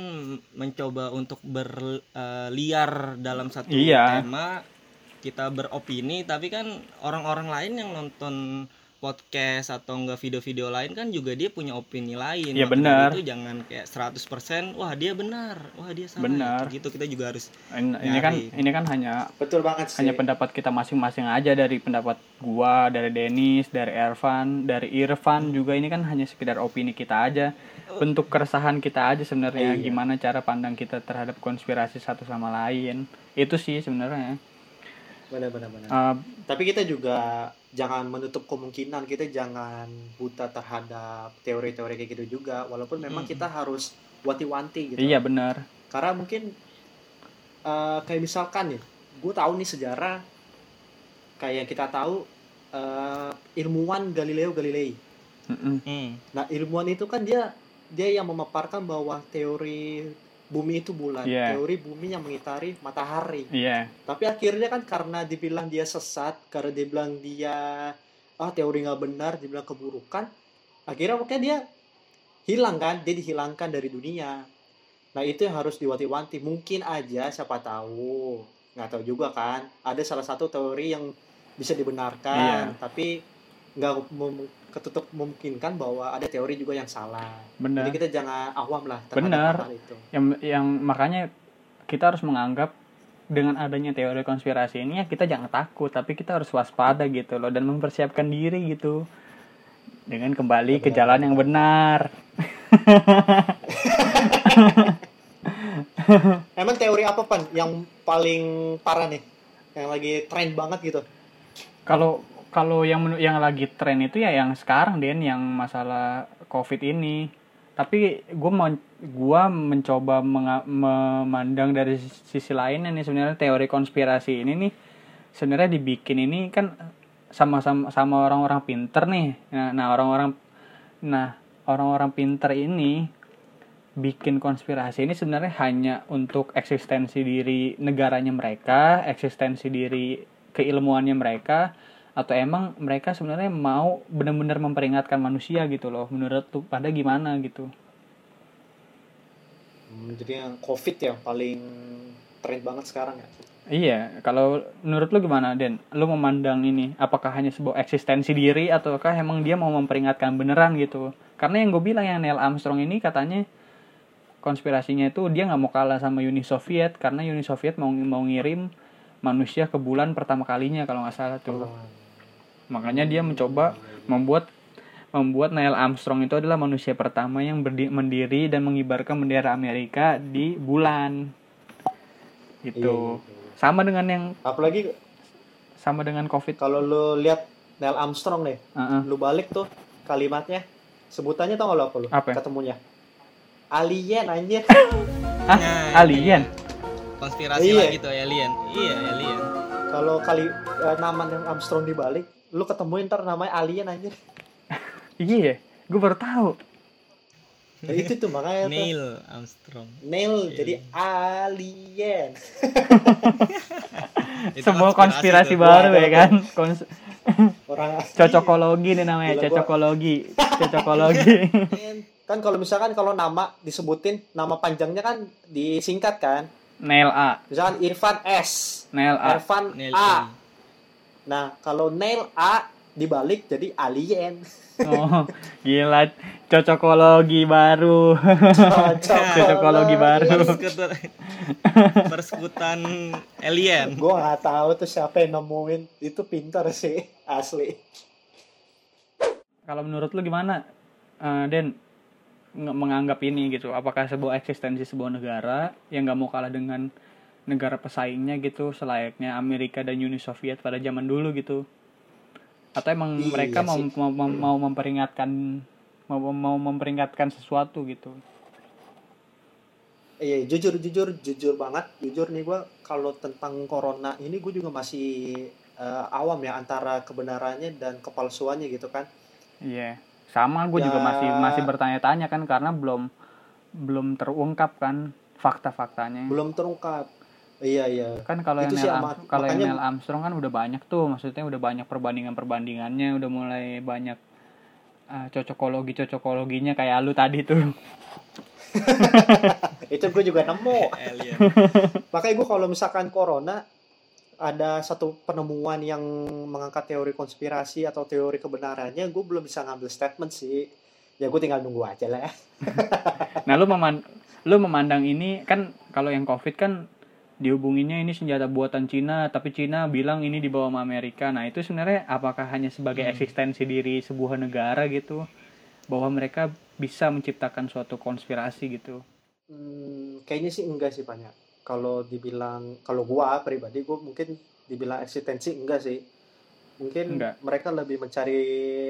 mencoba untuk berliar dalam satu Iya. tema kita beropini tapi kan orang-orang lain yang nonton podcast atau enggak video-video lain kan juga dia punya opini lain Iya, benar. itu jangan kayak 100% wah dia benar wah dia salah Benar. gitu kita juga harus ini ini kan ini kan hanya Betul banget sih. hanya pendapat kita masing-masing aja dari pendapat gua, dari Denis, dari Ervan, dari Irfan juga ini kan hanya sekedar opini kita aja. Bentuk keresahan kita aja sebenarnya Iya. gimana cara pandang kita terhadap konspirasi satu sama lain. Itu sih sebenarnya. Benar benar benar. Eh, Tapi kita juga jangan menutup kemungkinan kita jangan buta terhadap teori-teori kayak gitu juga walaupun memang kita harus wanti-wanti gitu. iya benar. Karena mungkin eh, kayak misalkan nih, gue tahu nih sejarah kayak yang kita tahu eh, ilmuwan Galileo Galilei. Mm-mm. Hmm. Nah, ilmuwan itu kan dia dia yang memaparkan bahwa teori bumi itu bulat, Iya. teori bumi yang mengitari matahari. Iya, Tapi akhirnya kan karena dibilang dia sesat, karena dibilang dia ah teori nggak benar, dibilang keburukan, akhirnya makanya dia hilang kan, dia dihilangkan dari dunia. Nah itu yang harus diwanti-wanti. Mungkin aja siapa tahu, nggak tahu juga kan. Ada salah satu teori yang bisa dibenarkan, tapi nggak ketutup memungkinkan bahwa ada teori juga yang salah. benar. Jadi kita jangan awam lah Benar. terhadap hal itu. Yang yang makanya kita harus menganggap dengan adanya teori konspirasi ini ya kita jangan takut, tapi kita harus waspada gitu loh dan mempersiapkan diri gitu. Dengan kembali ke Benar. jalan yang benar. <laughs> Emang teori apa pan yang paling parah nih? Yang lagi tren banget gitu. Kalau kalau yang yang lagi tren itu ya yang sekarang Den yang masalah Covid ini. Tapi gue mau gua mencoba memandang dari sisi lainnya nih sebenarnya teori konspirasi ini nih sebenarnya dibikin ini kan sama sama sama orang-orang pinter nih. Nah, nah orang-orang nah orang-orang pinter ini bikin konspirasi ini sebenarnya hanya untuk eksistensi diri negaranya mereka, eksistensi diri keilmuannya mereka atau emang mereka sebenarnya mau benar-benar memperingatkan manusia gitu loh? Menurut tuh pada gimana gitu? Hmm, jadi yang COVID yang paling tren banget sekarang ya. iya kalau menurut lu gimana Den? Lu memandang ini apakah hanya sebuah eksistensi diri ataukah emang dia mau memperingatkan beneran gitu? Karena yang gue bilang yang Neil Armstrong ini katanya konspirasinya itu dia nggak mau kalah sama Uni Soviet karena Uni Soviet mau mau ngirim manusia ke bulan pertama kalinya kalau nggak salah tuh makanya dia mencoba membuat membuat Neil Armstrong itu adalah manusia pertama yang berdi- mendiri dan mengibarkan bendera Amerika di bulan gitu Iya. sama dengan yang Apalagi sama dengan covid kalau lu lihat Neil Armstrong nih, Heeh. lu balik tuh kalimatnya, sebutannya tau gak lu apa lu? Apa? Ketemunya. Alien anjir. ah Nah, alien konspirasi Iya. lagi tuh alien iya alien kalau kali eh, nama Neil Armstrong dibalik, lu ketemuin ntar namanya alien anjir. <laughs> iya gue baru tahu Nah, itu tuh makanya tuh. Neil Armstrong Neil jadi alien. <laughs> Itu semua konspirasi tuh. baru ya kan Kons- Orang <laughs> cocokologi nih namanya Gila, cocokologi cocokologi kan kalau misalkan kalau nama disebutin nama panjangnya kan disingkat kan. Neil A Misalkan Irfan S, Neil A Irfan Neil A. Nah, kalau Neil A dibalik jadi alien Oh, gila. Cocokologi baru. Cocokologi baru. Persekutuan, persekutan alien. gue nggak tahu tuh siapa yang nemuin itu pintar sih asli Kalau menurut lu gimana, Eh, Den? menganggap ini gitu. Apakah sebuah eksistensi sebuah negara yang nggak mau kalah dengan negara pesaingnya gitu, selayaknya Amerika dan Uni Soviet pada zaman dulu gitu? Atau emang Iya mereka mau, mau mau mau memperingatkan mau mau memperingatkan sesuatu gitu? Iya, jujur jujur jujur banget, jujur nih gue kalau tentang corona ini gue juga masih eh, awam ya antara kebenarannya dan kepalsuannya gitu kan. Iya, sama gue juga Ya. masih masih bertanya-tanya kan karena belum belum terungkap kan fakta-faktanya. Belum terungkap. Iya iya. Kan kalau yang Neil, kalau yang makanya- Neil Armstrong kan udah banyak tuh, maksudnya udah banyak perbandingan-perbandingannya, udah mulai banyak uh, cocokologi-cocokologinya kayak lu tadi tuh. <laughs> Itu gue juga nemu. <laughs> Makanya gue kalau misalkan corona ada satu penemuan yang mengangkat teori konspirasi atau teori kebenarannya, gue belum bisa ngambil statement sih. Ya gue tinggal nunggu aja lah ya. <laughs> Nah, lu meman lu memandang ini kan kalau yang Covid kan dihubunginya ini senjata buatan Cina, tapi Cina bilang ini dibawa sama Amerika. Nah, itu sebenarnya apakah hanya sebagai Hmm. eksistensi diri sebuah negara gitu? Bahwa mereka bisa menciptakan suatu konspirasi gitu. Hmm, kayaknya sih enggak sih banyak. Kalau dibilang, kalau gua pribadi gue mungkin dibilang eksistensi enggak sih. Mungkin Enggak. mereka lebih mencari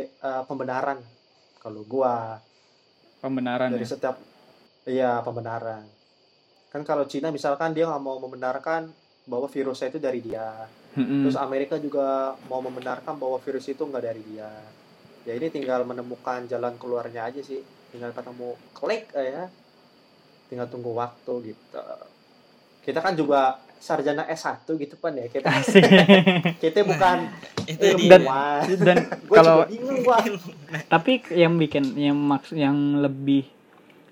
eh, pembenaran. Kalau gua Pembenaran dari ya. setiap, iya pembenaran. Kan kalau Cina misalkan dia nggak mau membenarkan bahwa virusnya itu dari dia. Mm-mm. Terus Amerika juga mau membenarkan bahwa virus itu nggak dari dia. Ya ini tinggal menemukan jalan keluarnya aja sih. Tinggal ketemu klik ya. Tinggal tunggu waktu gitu. Kita kan juga sarjana S1 gitu pan ya. Kita <laughs> kita bukan Itu dia. Dan-. Dan kalau juga bingung gua. tapi yang bikin yang maks yang lebih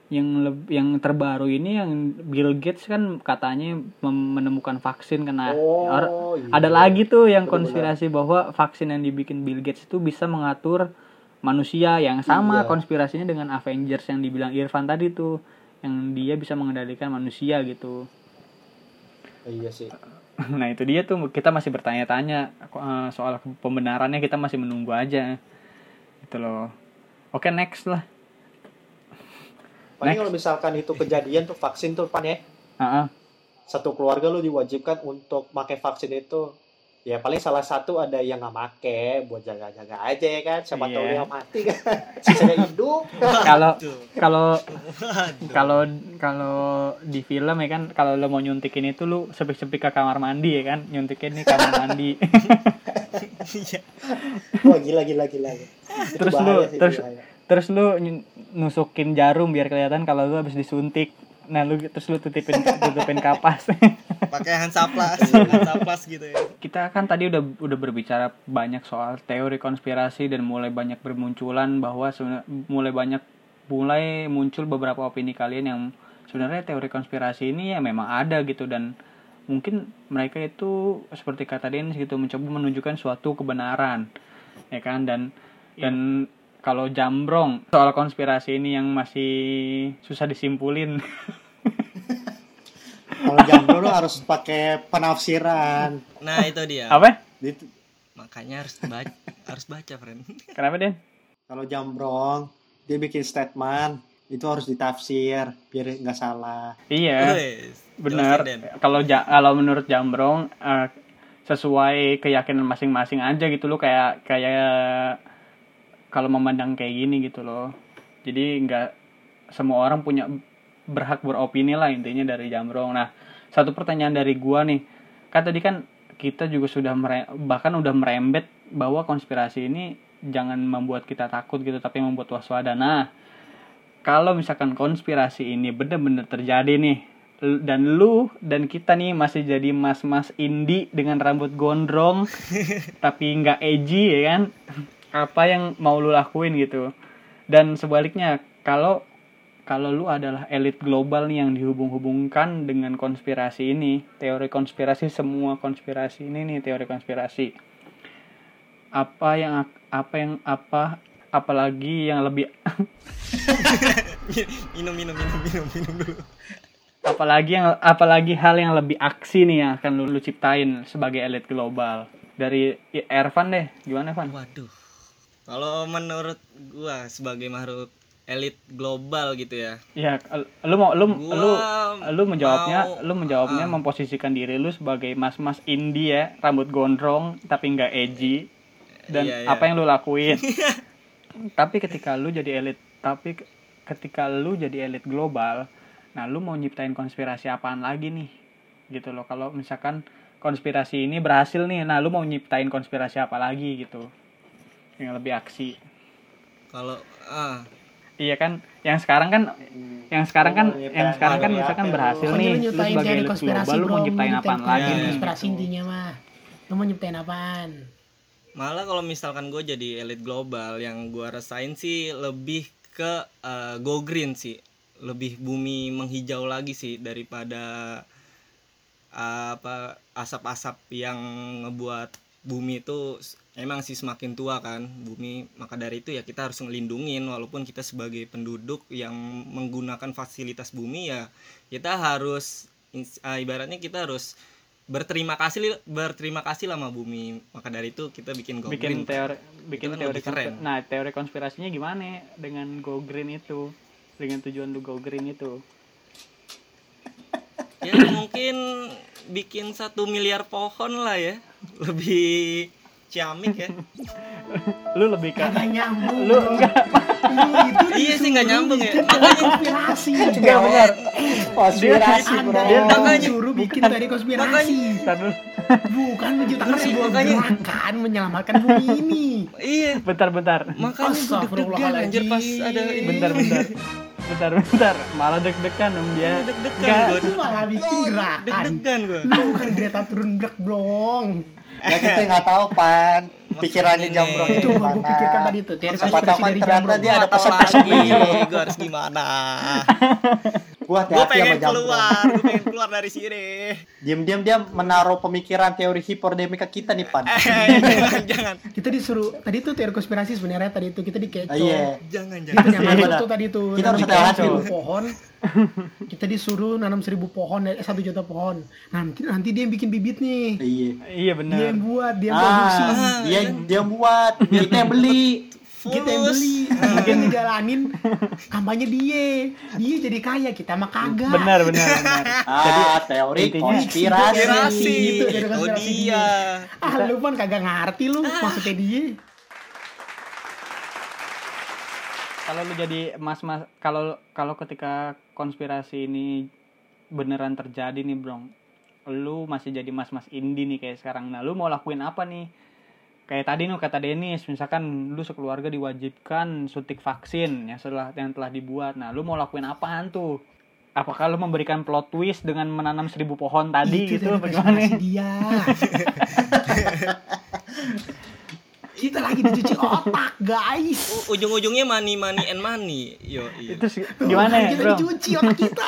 yang yang terbaru ini yang Bill Gates kan katanya menemukan vaksin kena Oh, iya. ada lagi tuh yang konspirasi bahwa vaksin yang dibikin Bill Gates itu bisa mengatur manusia yang sama Iya. konspirasinya dengan Avengers yang dibilang Irfan tadi tuh yang dia bisa mengendalikan manusia gitu Iya sih. <laughs> nah itu dia tuh kita masih bertanya-tanya eh, soal pembenarannya kita masih menunggu aja gitu loh oke next lah Paling Next. kalau misalkan itu kejadian tuh vaksin tuh pan ya. Ah. Satu keluarga lu diwajibkan untuk pakai vaksin itu. Ya paling salah satu ada yang nggak make buat jaga-jaga aja ya kan. Siapa tahu Iya. dia mati kan. <laughs> Sisanya hidup. kalau kalau kalau kalau di film ya kan kalau lo mau nyuntikin itu lu sepik-sepik ke kamar mandi ya kan nyuntikin nih kamar mandi <laughs> Iya. Wah gila gila gila. Itu Terus lu- terus- bahaya. Terus lu nusukin jarum biar kelihatan kalau lu habis disuntik. Nah lu terus lu tutupin <laughs> tutupin kapas. <laughs> Pakai hansaplas, hansaplas gitu ya. kita kan tadi udah udah berbicara banyak soal teori konspirasi dan mulai banyak bermunculan bahwa sebenarnya mulai banyak mulai muncul beberapa opini kalian yang sebenarnya teori konspirasi ini ya memang ada gitu dan mungkin mereka itu seperti kata Dennis gitu mencoba menunjukkan suatu kebenaran ya kan? Dan dan kalau jambrong soal konspirasi ini yang masih susah disimpulin <laughs> Kalau jambro lu harus pakai penafsiran. Nah, itu dia. apa Di- Makanya harus baca, harus baca, friend. <laughs> kenapa Den Kalau jambrong dia bikin statement itu harus ditafsir biar nggak salah. iya benar kalau ja- kalau menurut Jambrong eh, sesuai keyakinan masing-masing aja gitu loh kayak kayak kalau memandang kayak gini gitu loh. Jadi nggak semua orang punya berhak beropini lah intinya dari Jambrong nah satu pertanyaan dari gua nih. Kan tadi kan kita juga sudah mere- bahkan udah merembet bahwa konspirasi ini jangan membuat kita takut gitu tapi membuat waspada. Nah kalau misalkan konspirasi ini benar-benar terjadi nih dan lu dan kita nih masih jadi mas-mas indie dengan rambut gondrong <laughs> tapi nggak edgy ya kan apa yang mau lu lakuin gitu. Dan sebaliknya kalau kalau lu adalah elit global nih yang dihubung-hubungkan dengan konspirasi ini teori konspirasi semua konspirasi ini nih teori konspirasi. Apa yang apa yang apa apalagi yang lebih <laughs> minum minum minum minum minum dulu. Apalagi yang apalagi hal yang lebih aksi nih yang akan lu, lu ciptain sebagai elit global. Dari Ervan deh gimana Van? Waduh kalau menurut gua sebagai makhluk elit global gitu ya ya lu mau lu Gua lu lu menjawabnya mau- lu menjawabnya ah. memposisikan diri lu sebagai mas-mas indie ya rambut gondrong tapi nggak edgy dan Iya, iya. apa yang lu lakuin <laughs> tapi ketika lu jadi elit tapi ke- ketika lu jadi elit global nah lu mau nyiptain konspirasi apaan lagi nih gitu loh kalau misalkan konspirasi ini berhasil nih nah lu mau nyiptain konspirasi apa lagi gitu yang lebih aksi. Kalau ah. Iya kan yang sekarang kan yang sekarang kan Oh, yang sekarang kan misalkan berhasil nih lu sebagai elit konspirasi global lu mau nyiptain apaan lagi? nih konspirasi intinya mah. Lu mau nyiptain apaan? Malah kalau misalkan gue jadi elit global yang gua rasain sih lebih ke eh, go green sih. Lebih bumi menghijau lagi sih daripada eh, apa asap-asap yang ngebuat bumi itu emang sih semakin tua kan bumi maka dari itu ya kita harus ngelindungin walaupun kita sebagai penduduk yang menggunakan fasilitas bumi ya kita harus eh, ibaratnya kita harus berterima kasih berterima kasih lah sama bumi. Maka dari itu kita bikin go bikin green. teori bikin kan teori keren. nah teori konspirasinya gimana dengan go green itu? Dengan tujuan lu go green itu? Ya mungkin bikin satu miliar pohon lah ya. Lebih ciamik ya. Lu lebih ke kagak nyambung. Lu enggak lu itu iya sih nggak nyambung ya. makanya konspirasi. Enggak benar konspirasi bro. Dia- makanya- disuruh bikin dari konspirasi. Bukan menciptakan sebuah gerakan menyelamatkan bumi ini. Iya. Bentar bentar. Makanya gue deg-degan anjir pas ada ini. Bentar bentar bentar bentar. Malah deg-degan om dia. Deg-degan gue itu malah bikin gerakan. deg-degan gue lu bukan Greta Thunberg dong. Ya kita nggak tahu pan. Pikirannya ini. Jambrong itu gua pikirkan tadi tuh Siapa tahu kan ternyata dia ada Apa pesan. lagi? tersembunyi gue harus gimana <laughs> gua gue hati-hati sama pengen keluar gue pengen keluar dari sini. Diam-diam dia menaruh pemikiran teori hiperdemika kita nih pan. Eh jangan <laughs> jangan. Kita disuruh tadi tuh teori konspirasi sebenarnya tadi tuh kita dikecoh. Ah, iya. Jangan Gitu jangan yang Iya, masuk benar. tuh tadi tuh Kita nanam harus seribu hati-hati. pohon. <laughs> Kita disuruh nanam seribu pohon eh satu juta pohon. Nanti nanti dia yang bikin bibit nih. Iya. Iya dia benar yang buat dia yang produksi. Ah dia dia buat. Kita yang beli <laughs> kita yang beli. <laughs> Kita yang ngejalanin kampanye dia. Dia jadi kaya kita mah kagak. Benar benar <laughs> benar. Ah teori intinya- konspirasi. Konspirasi. Gitu, teori oh konspirasi. dia. Ah lu kan kagak ngerti lu maksudnya dia. Kalau lu jadi mas mas kalau kalau ketika konspirasi ini beneran terjadi nih bro lu masih jadi mas mas indie nih kayak sekarang. Nah lu mau lakuin apa nih kayak tadi nih kata Denis misalkan lu sekeluarga diwajibkan suntik vaksin yang setelah yang telah dibuat. Nah lu mau lakuin apaan tuh? Apakah lu memberikan plot twist dengan menanam seribu pohon tadi Itu gitu? bagaimana dia. <laughs> Kita lagi dicuci otak guys. Ujung-ujungnya money money and money. Yo iya. itu sih- gimana ya kita bro? dicuci otak kita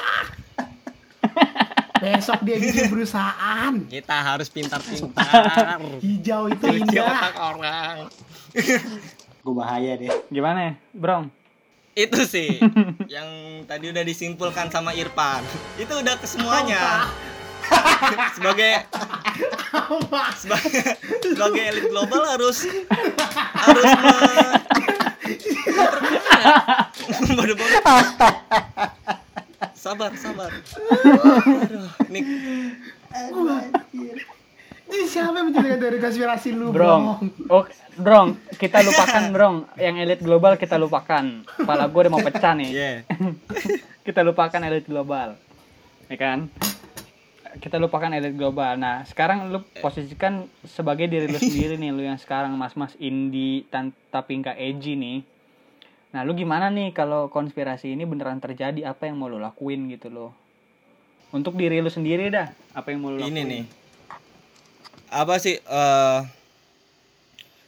besok dia bikin perusahaan. Kita harus pintar-pintar. Hijau itu indah otak orang. <laughs> Gue bahaya deh. Gimana ya bro itu sih. <laughs> Yang tadi udah disimpulkan sama Irfan. Itu udah ke semuanya. <laughs> Sebagai sebagai sebagai elit global harus harus me-. Sabar sabar Aduh, ini Ini siapa yang menceritakan dari konspirasi lu, Bro, oh, Brong, kita lupakan Brong, yang elit global kita lupakan. Kepala gue udah mau pecah nih. yeah. <laughs> Kita lupakan elit global, ya kan? Kita lupakan elit global. Nah, sekarang lu posisikan sebagai diri lu sendiri nih, lu yang sekarang mas-mas indie tapi nggak edgy nih. Nah, lu gimana nih kalau konspirasi ini beneran terjadi? Apa yang mau lu lakuin gitu loh? Untuk diri lu sendiri dah, apa yang mau lu lakuin? ini nih apa sih eh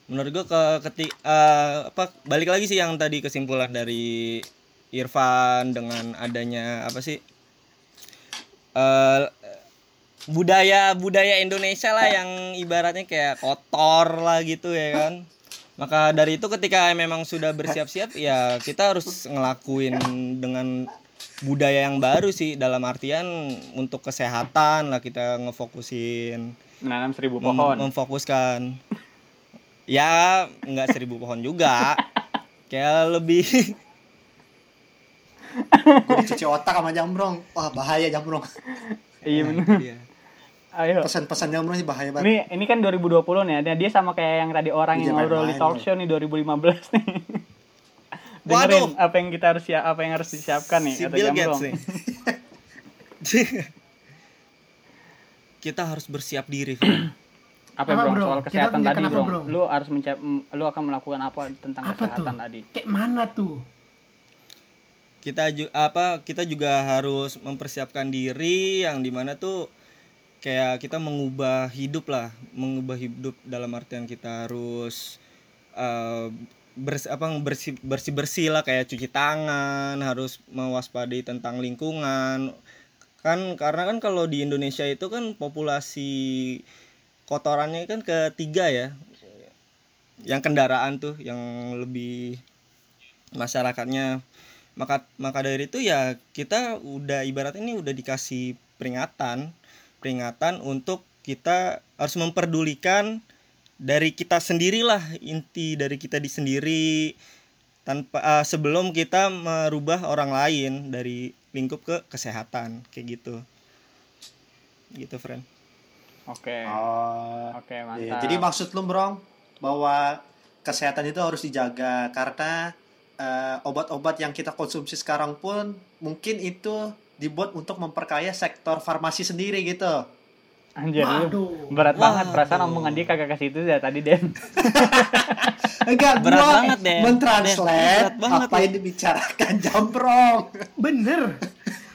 menurut gua ke ketik eh, apa balik lagi sih yang tadi kesimpulan dari Irfan dengan adanya apa sih eh budaya budaya Indonesia lah yang ibaratnya kayak kotor lah gitu ya kan maka dari itu ketika memang sudah bersiap-siap ya kita harus ngelakuin dengan budaya yang baru sih. Dalam artian untuk kesehatan lah kita ngefokusin. Menanam seribu mem- pohon. memfokuskan. Ya nggak seribu pohon juga. Kayak lebih. Gue dicuci otak sama Jambrong. Wah, bahaya Jambrong. iya bener. Iya. Ayo Pesan-pesan Jambrong sih bahaya banget. ini ini kan 2020 nih dia sama kayak yang tadi orang yang Jangan ngobrol di talk show nih 2015 nih <laughs> Waduh. dengerin apa yang kita harus siap apa yang harus disiapkan nih si kata Bill. Gates nih <laughs> kita harus bersiap diri <clears throat> apa, Apa, bro bro? soal kesehatan tadi bro. bro? lu harus mencap lu akan melakukan apa tentang Apa kesehatan tuh? tadi Kayak mana tuh? kita ju- apa kita juga harus mempersiapkan diri yang di mana tuh kayak kita mengubah hidup lah mengubah hidup dalam artian kita harus eh, bersih apa bersih bersih bersih lah kayak cuci tangan harus mewaspadai tentang lingkungan. Kan karena kan kalau di Indonesia itu kan populasi kotorannya kan ketiga ya. Yang kendaraan tuh yang lebih masyarakatnya. Maka maka dari itu ya kita udah ibarat ini udah dikasih peringatan peringatan untuk kita harus memperdulikan dari kita sendirilah inti dari kita di sendiri tanpa ah, sebelum kita merubah orang lain dari lingkup ke kesehatan kayak gitu. Gitu friend. Oke. Oh. oke Iya, mantap. Jadi maksud lu, Brong, bahwa kesehatan itu harus dijaga karena eh, obat-obat yang kita konsumsi sekarang pun mungkin itu dibuat untuk memperkaya sektor farmasi sendiri gitu. anjir Waduh. berat Waduh. banget perasaan omongan dia kagak ke situ ya tadi Den <laughs> Enggak, Berat gua banget, Den. mentranslate banget, apa yang dibicarakan Jambrong. Bener.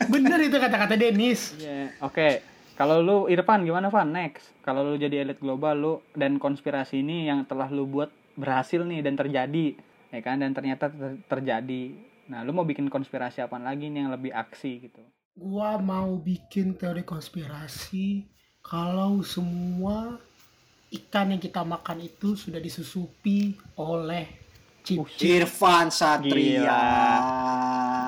Bener itu kata-kata Denis. Iya, oke. Kalau lu Irfan gimana Van? Next. Kalau lu jadi elit global lu dan konspirasi ini yang telah lu buat berhasil nih dan terjadi, ya kan? Dan ternyata ter- terjadi. Nah, lu mau bikin konspirasi apa lagi nih yang lebih aksi gitu? Gua mau bikin teori konspirasi kalau semua ikan yang kita makan itu sudah disusupi oleh chip. Irfan Satria.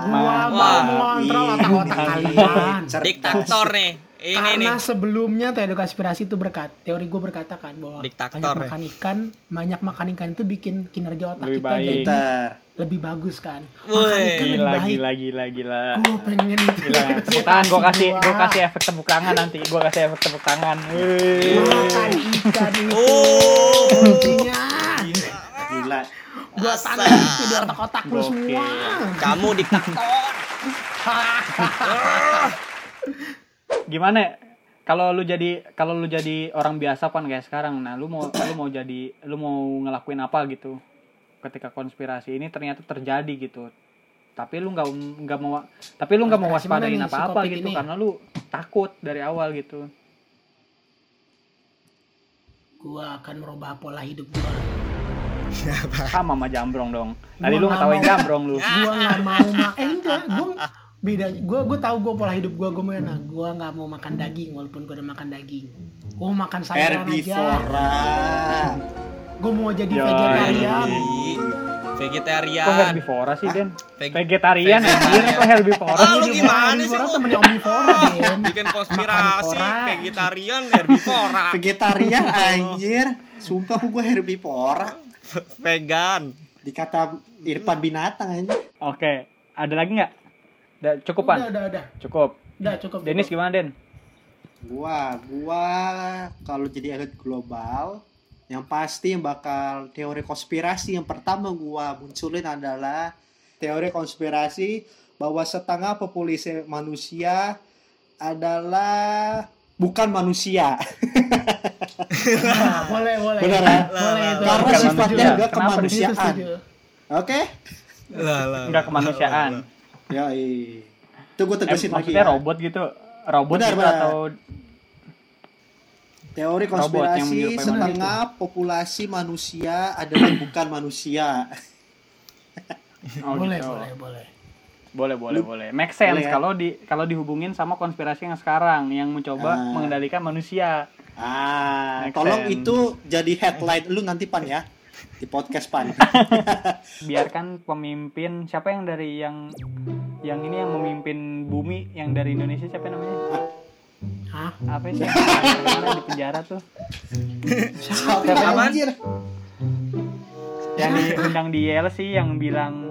Gua mau mengontrol otak-otak kalian. Cerdas. diktator nih ini Karena nih sebelumnya teori konspirasi itu berkat teori gue berkata kan bahwa Diktator banyak ya. makan ikan, banyak makan ikan itu bikin kinerja otak Lebih kita baik. jadi lebih bagus kan. Woi, Makan ikan lebih baik. gila, gila, gila. Gue pengen itu. Gila. <laughs> Tepuk tangan gua kasih Gua. gua kasih efek tepuk tangan nanti. Gua kasih efek tepuk tangan. Wih. makan ikan itu Oh. kuncinya. Gila. Gua tanam itu di otak-otak lu semua. kamu diktator <laughs> Gimana? Kalau lu jadi kalau lu jadi orang biasa pan kayak sekarang nah lu mau lu mau jadi lu mau ngelakuin apa gitu? Ketika konspirasi ini ternyata terjadi gitu. Tapi lu nggak nggak mau tapi lu nggak mau waspadain si apa apa Kopik gitu ini? karena lu takut dari awal gitu. Gua akan merubah pola hidup gua. sama sama jambrong dong. Tadi lu ngetawain jambrong lu. Gua nggak mau ma eh enggak, gua beda. Gua gua tahu gua pola hidup gua gua mau enak. Gua nggak mau makan daging walaupun gua udah makan daging. Gua mau makan sayuran aja. Herbivora. Gue mau jadi Yoi. vegetarian. vegetarian kok herbivora sih Den Veg- vegetarian anjir kok herbivora Ah, lu gimana sih Herbivora lu? temennya omnivora, Den. bikin konspirasi vegetarian herbivora Vegetarian anjir. Sumpah gue herbivora. vegan Dikata Irfan binatang anjir. oke ada lagi nggak udah cukup pan Udah, udah, udah. cukup Udah cukup. Denis cukup. gimana Den Gua, gua kalau jadi elit global, yang pasti yang bakal teori konspirasi yang pertama gua munculin adalah teori konspirasi bahwa setengah populasi manusia adalah bukan manusia. Nah, boleh, boleh. Bener ya? Boleh itu. Karena Bukan sifatnya manusia. enggak kemanusiaan. Oke? lah lah nggak kemanusiaan Ya, itu gue Eh, tegasin lagi maksudnya ya. robot gitu robot Benar, gitu benar. atau Teori konspirasi setengah populasi manusia adalah <clears throat> bukan manusia. oh boleh, gitu. boleh, boleh. Boleh, boleh, boleh. Make sense ya? kalau di kalau dihubungin sama konspirasi yang sekarang yang mencoba Ah. mengendalikan manusia. Ah, Make tolong sense. itu jadi headline lu nanti pan ya di podcast pan. <laughs> Biarkan pemimpin siapa yang dari yang yang ini yang memimpin bumi yang dari Indonesia siapa namanya? Hah? Apa sih? <laughs> Yang di penjara tuh. Siapa? Yang diundang di Yale sih yang bilang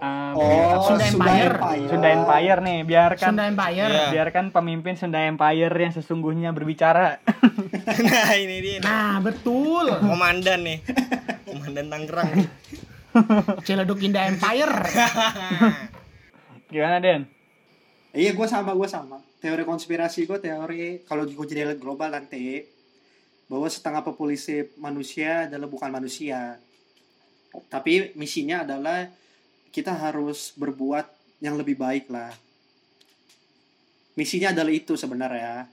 eh, Oh, apa, Sunda Sunda Empire. Empire. Sunda Empire nih, biarkan Sunda Empire. Iya. biarkan pemimpin Sunda Empire yang sesungguhnya berbicara. <laughs> nah ini dia nih. Nah, betul. komandan nih komandan Tangerang <laughs> Ciledug Indah Empire. <laughs> Gimana Den? Iya, gue sama, gue sama. Teori konspirasi gue teori kalau gue jadi elit global nanti bahwa setengah populasi manusia adalah bukan manusia. Tapi misinya adalah kita harus berbuat yang lebih baik lah. Misinya adalah itu sebenarnya.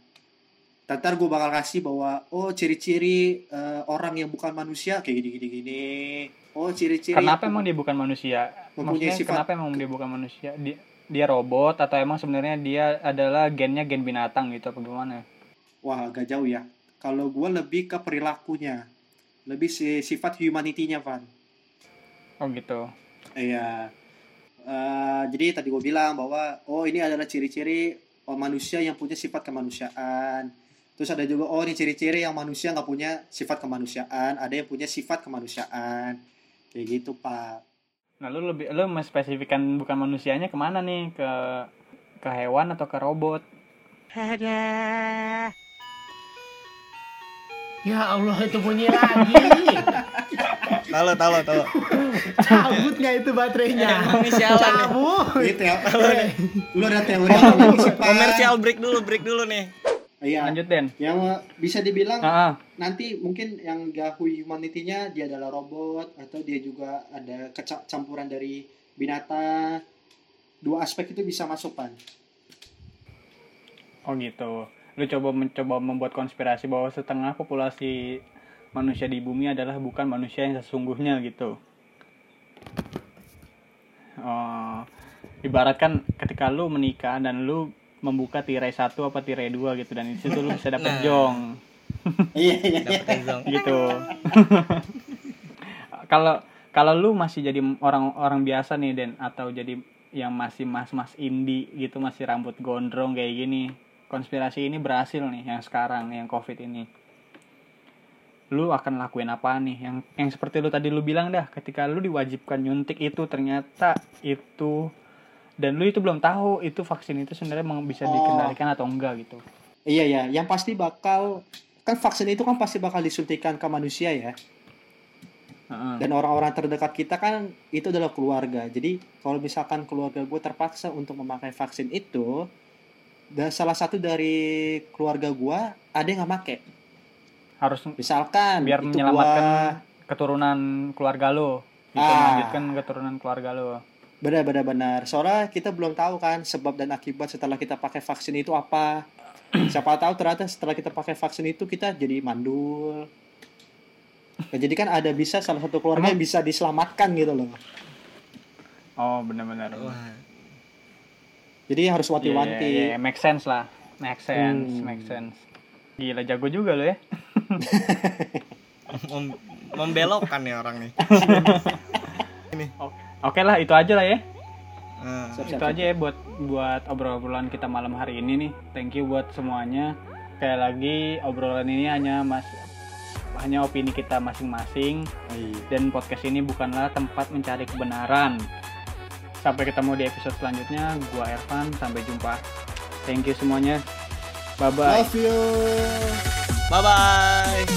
Ntar gue bakal kasih bahwa oh ciri-ciri eh, orang yang bukan manusia kayak gini-gini gini. Oh ciri-ciri. Kenapa emang dia bukan manusia? Mempunyai Maksudnya sifat- kenapa emang dia bukan manusia? Dia, dia robot atau emang sebenarnya dia adalah gennya gen binatang gitu apa gimana? Wah, agak jauh ya. Kalau gue lebih ke perilakunya. Lebih si sifat humanity-nya, Van. Oh gitu. Iya. Eh, jadi tadi gue bilang bahwa oh ini adalah ciri-ciri oh, manusia yang punya sifat kemanusiaan. Terus ada juga oh ini ciri-ciri yang manusia nggak punya sifat kemanusiaan, ada yang punya sifat kemanusiaan. Kayak gitu, Pak. Nah lu lebih lu menspesifikkan bukan manusianya ke mana nih ke ke hewan atau ke robot? Ya Allah itu bunyi lagi. <laughs> Talo, talo, talo. Cabut nggak itu baterainya? Emang ini sialan nih. Cabut. Gitu ya. Lu ada teori apa lagi sih, Pak? <laughs> Komersial break dulu, break dulu nih. Iya. Lanjut Den. Yang bisa dibilang Ah, nanti mungkin yang gak humanity-nya dia adalah robot atau dia juga ada keca- campuran dari binatang dua aspek itu bisa masuk pan Oh gitu. Lu coba mencoba membuat konspirasi bahwa setengah populasi manusia di bumi adalah bukan manusia yang sesungguhnya gitu. Oh, ibaratkan ketika lu menikah dan lu membuka tirai satu apa tirai dua gitu dan di situ lu bisa dapet Nah. jong iya iya iya. Dapet zong. gitu. <laughs> Kalau kalau lu masih jadi orang-orang biasa nih Den atau jadi yang masih mas-mas indie gitu masih rambut gondrong kayak gini konspirasi ini berhasil nih yang sekarang yang covid ini lu akan lakuin apa nih? Yang yang seperti lu tadi lu bilang dah ketika lu diwajibkan nyuntik itu ternyata itu dan lu itu belum tahu itu vaksin itu sebenarnya bisa Oh. dikendalikan atau enggak gitu. Iya ya yang pasti bakal kan vaksin itu kan pasti bakal disuntikan ke manusia ya. Dan orang-orang terdekat kita kan itu adalah keluarga. Jadi kalau misalkan keluarga gue terpaksa untuk memakai vaksin itu dan salah satu dari keluarga gue ada yang nggak make harus misalkan biar itu menyelamatkan gua- keturunan keluarga lo bisa Ah. melanjutkan keturunan keluarga lo Benar, benar, benar. Soalnya kita belum tahu kan sebab dan akibat setelah kita pakai vaksin itu apa. <clears throat> Siapa tahu ternyata setelah kita pakai vaksin itu kita jadi mandul. Ya, jadi kan ada bisa salah satu keluarga yang bisa diselamatkan gitu loh. oh benar-benar Wah, Jadi harus Iya, wanti-wanti. iya, iya, make sense lah make sense Hmm. make sense gila jago juga lo ya. <laughs> Mem- membelokkan nih orang nih. <laughs> oke lah itu aja lah ya. Nah, Siap, siap, itu siap. aja ya buat buat obrolan kita malam hari ini nih. Thank you buat semuanya. Kayak lagi obrolan ini hanya mas hanya opini kita masing-masing. Iya. dan podcast ini bukanlah tempat mencari kebenaran. Sampai ketemu di episode selanjutnya. Gua Ervan sampai jumpa. Thank you semuanya bye bye Love you. bye bye.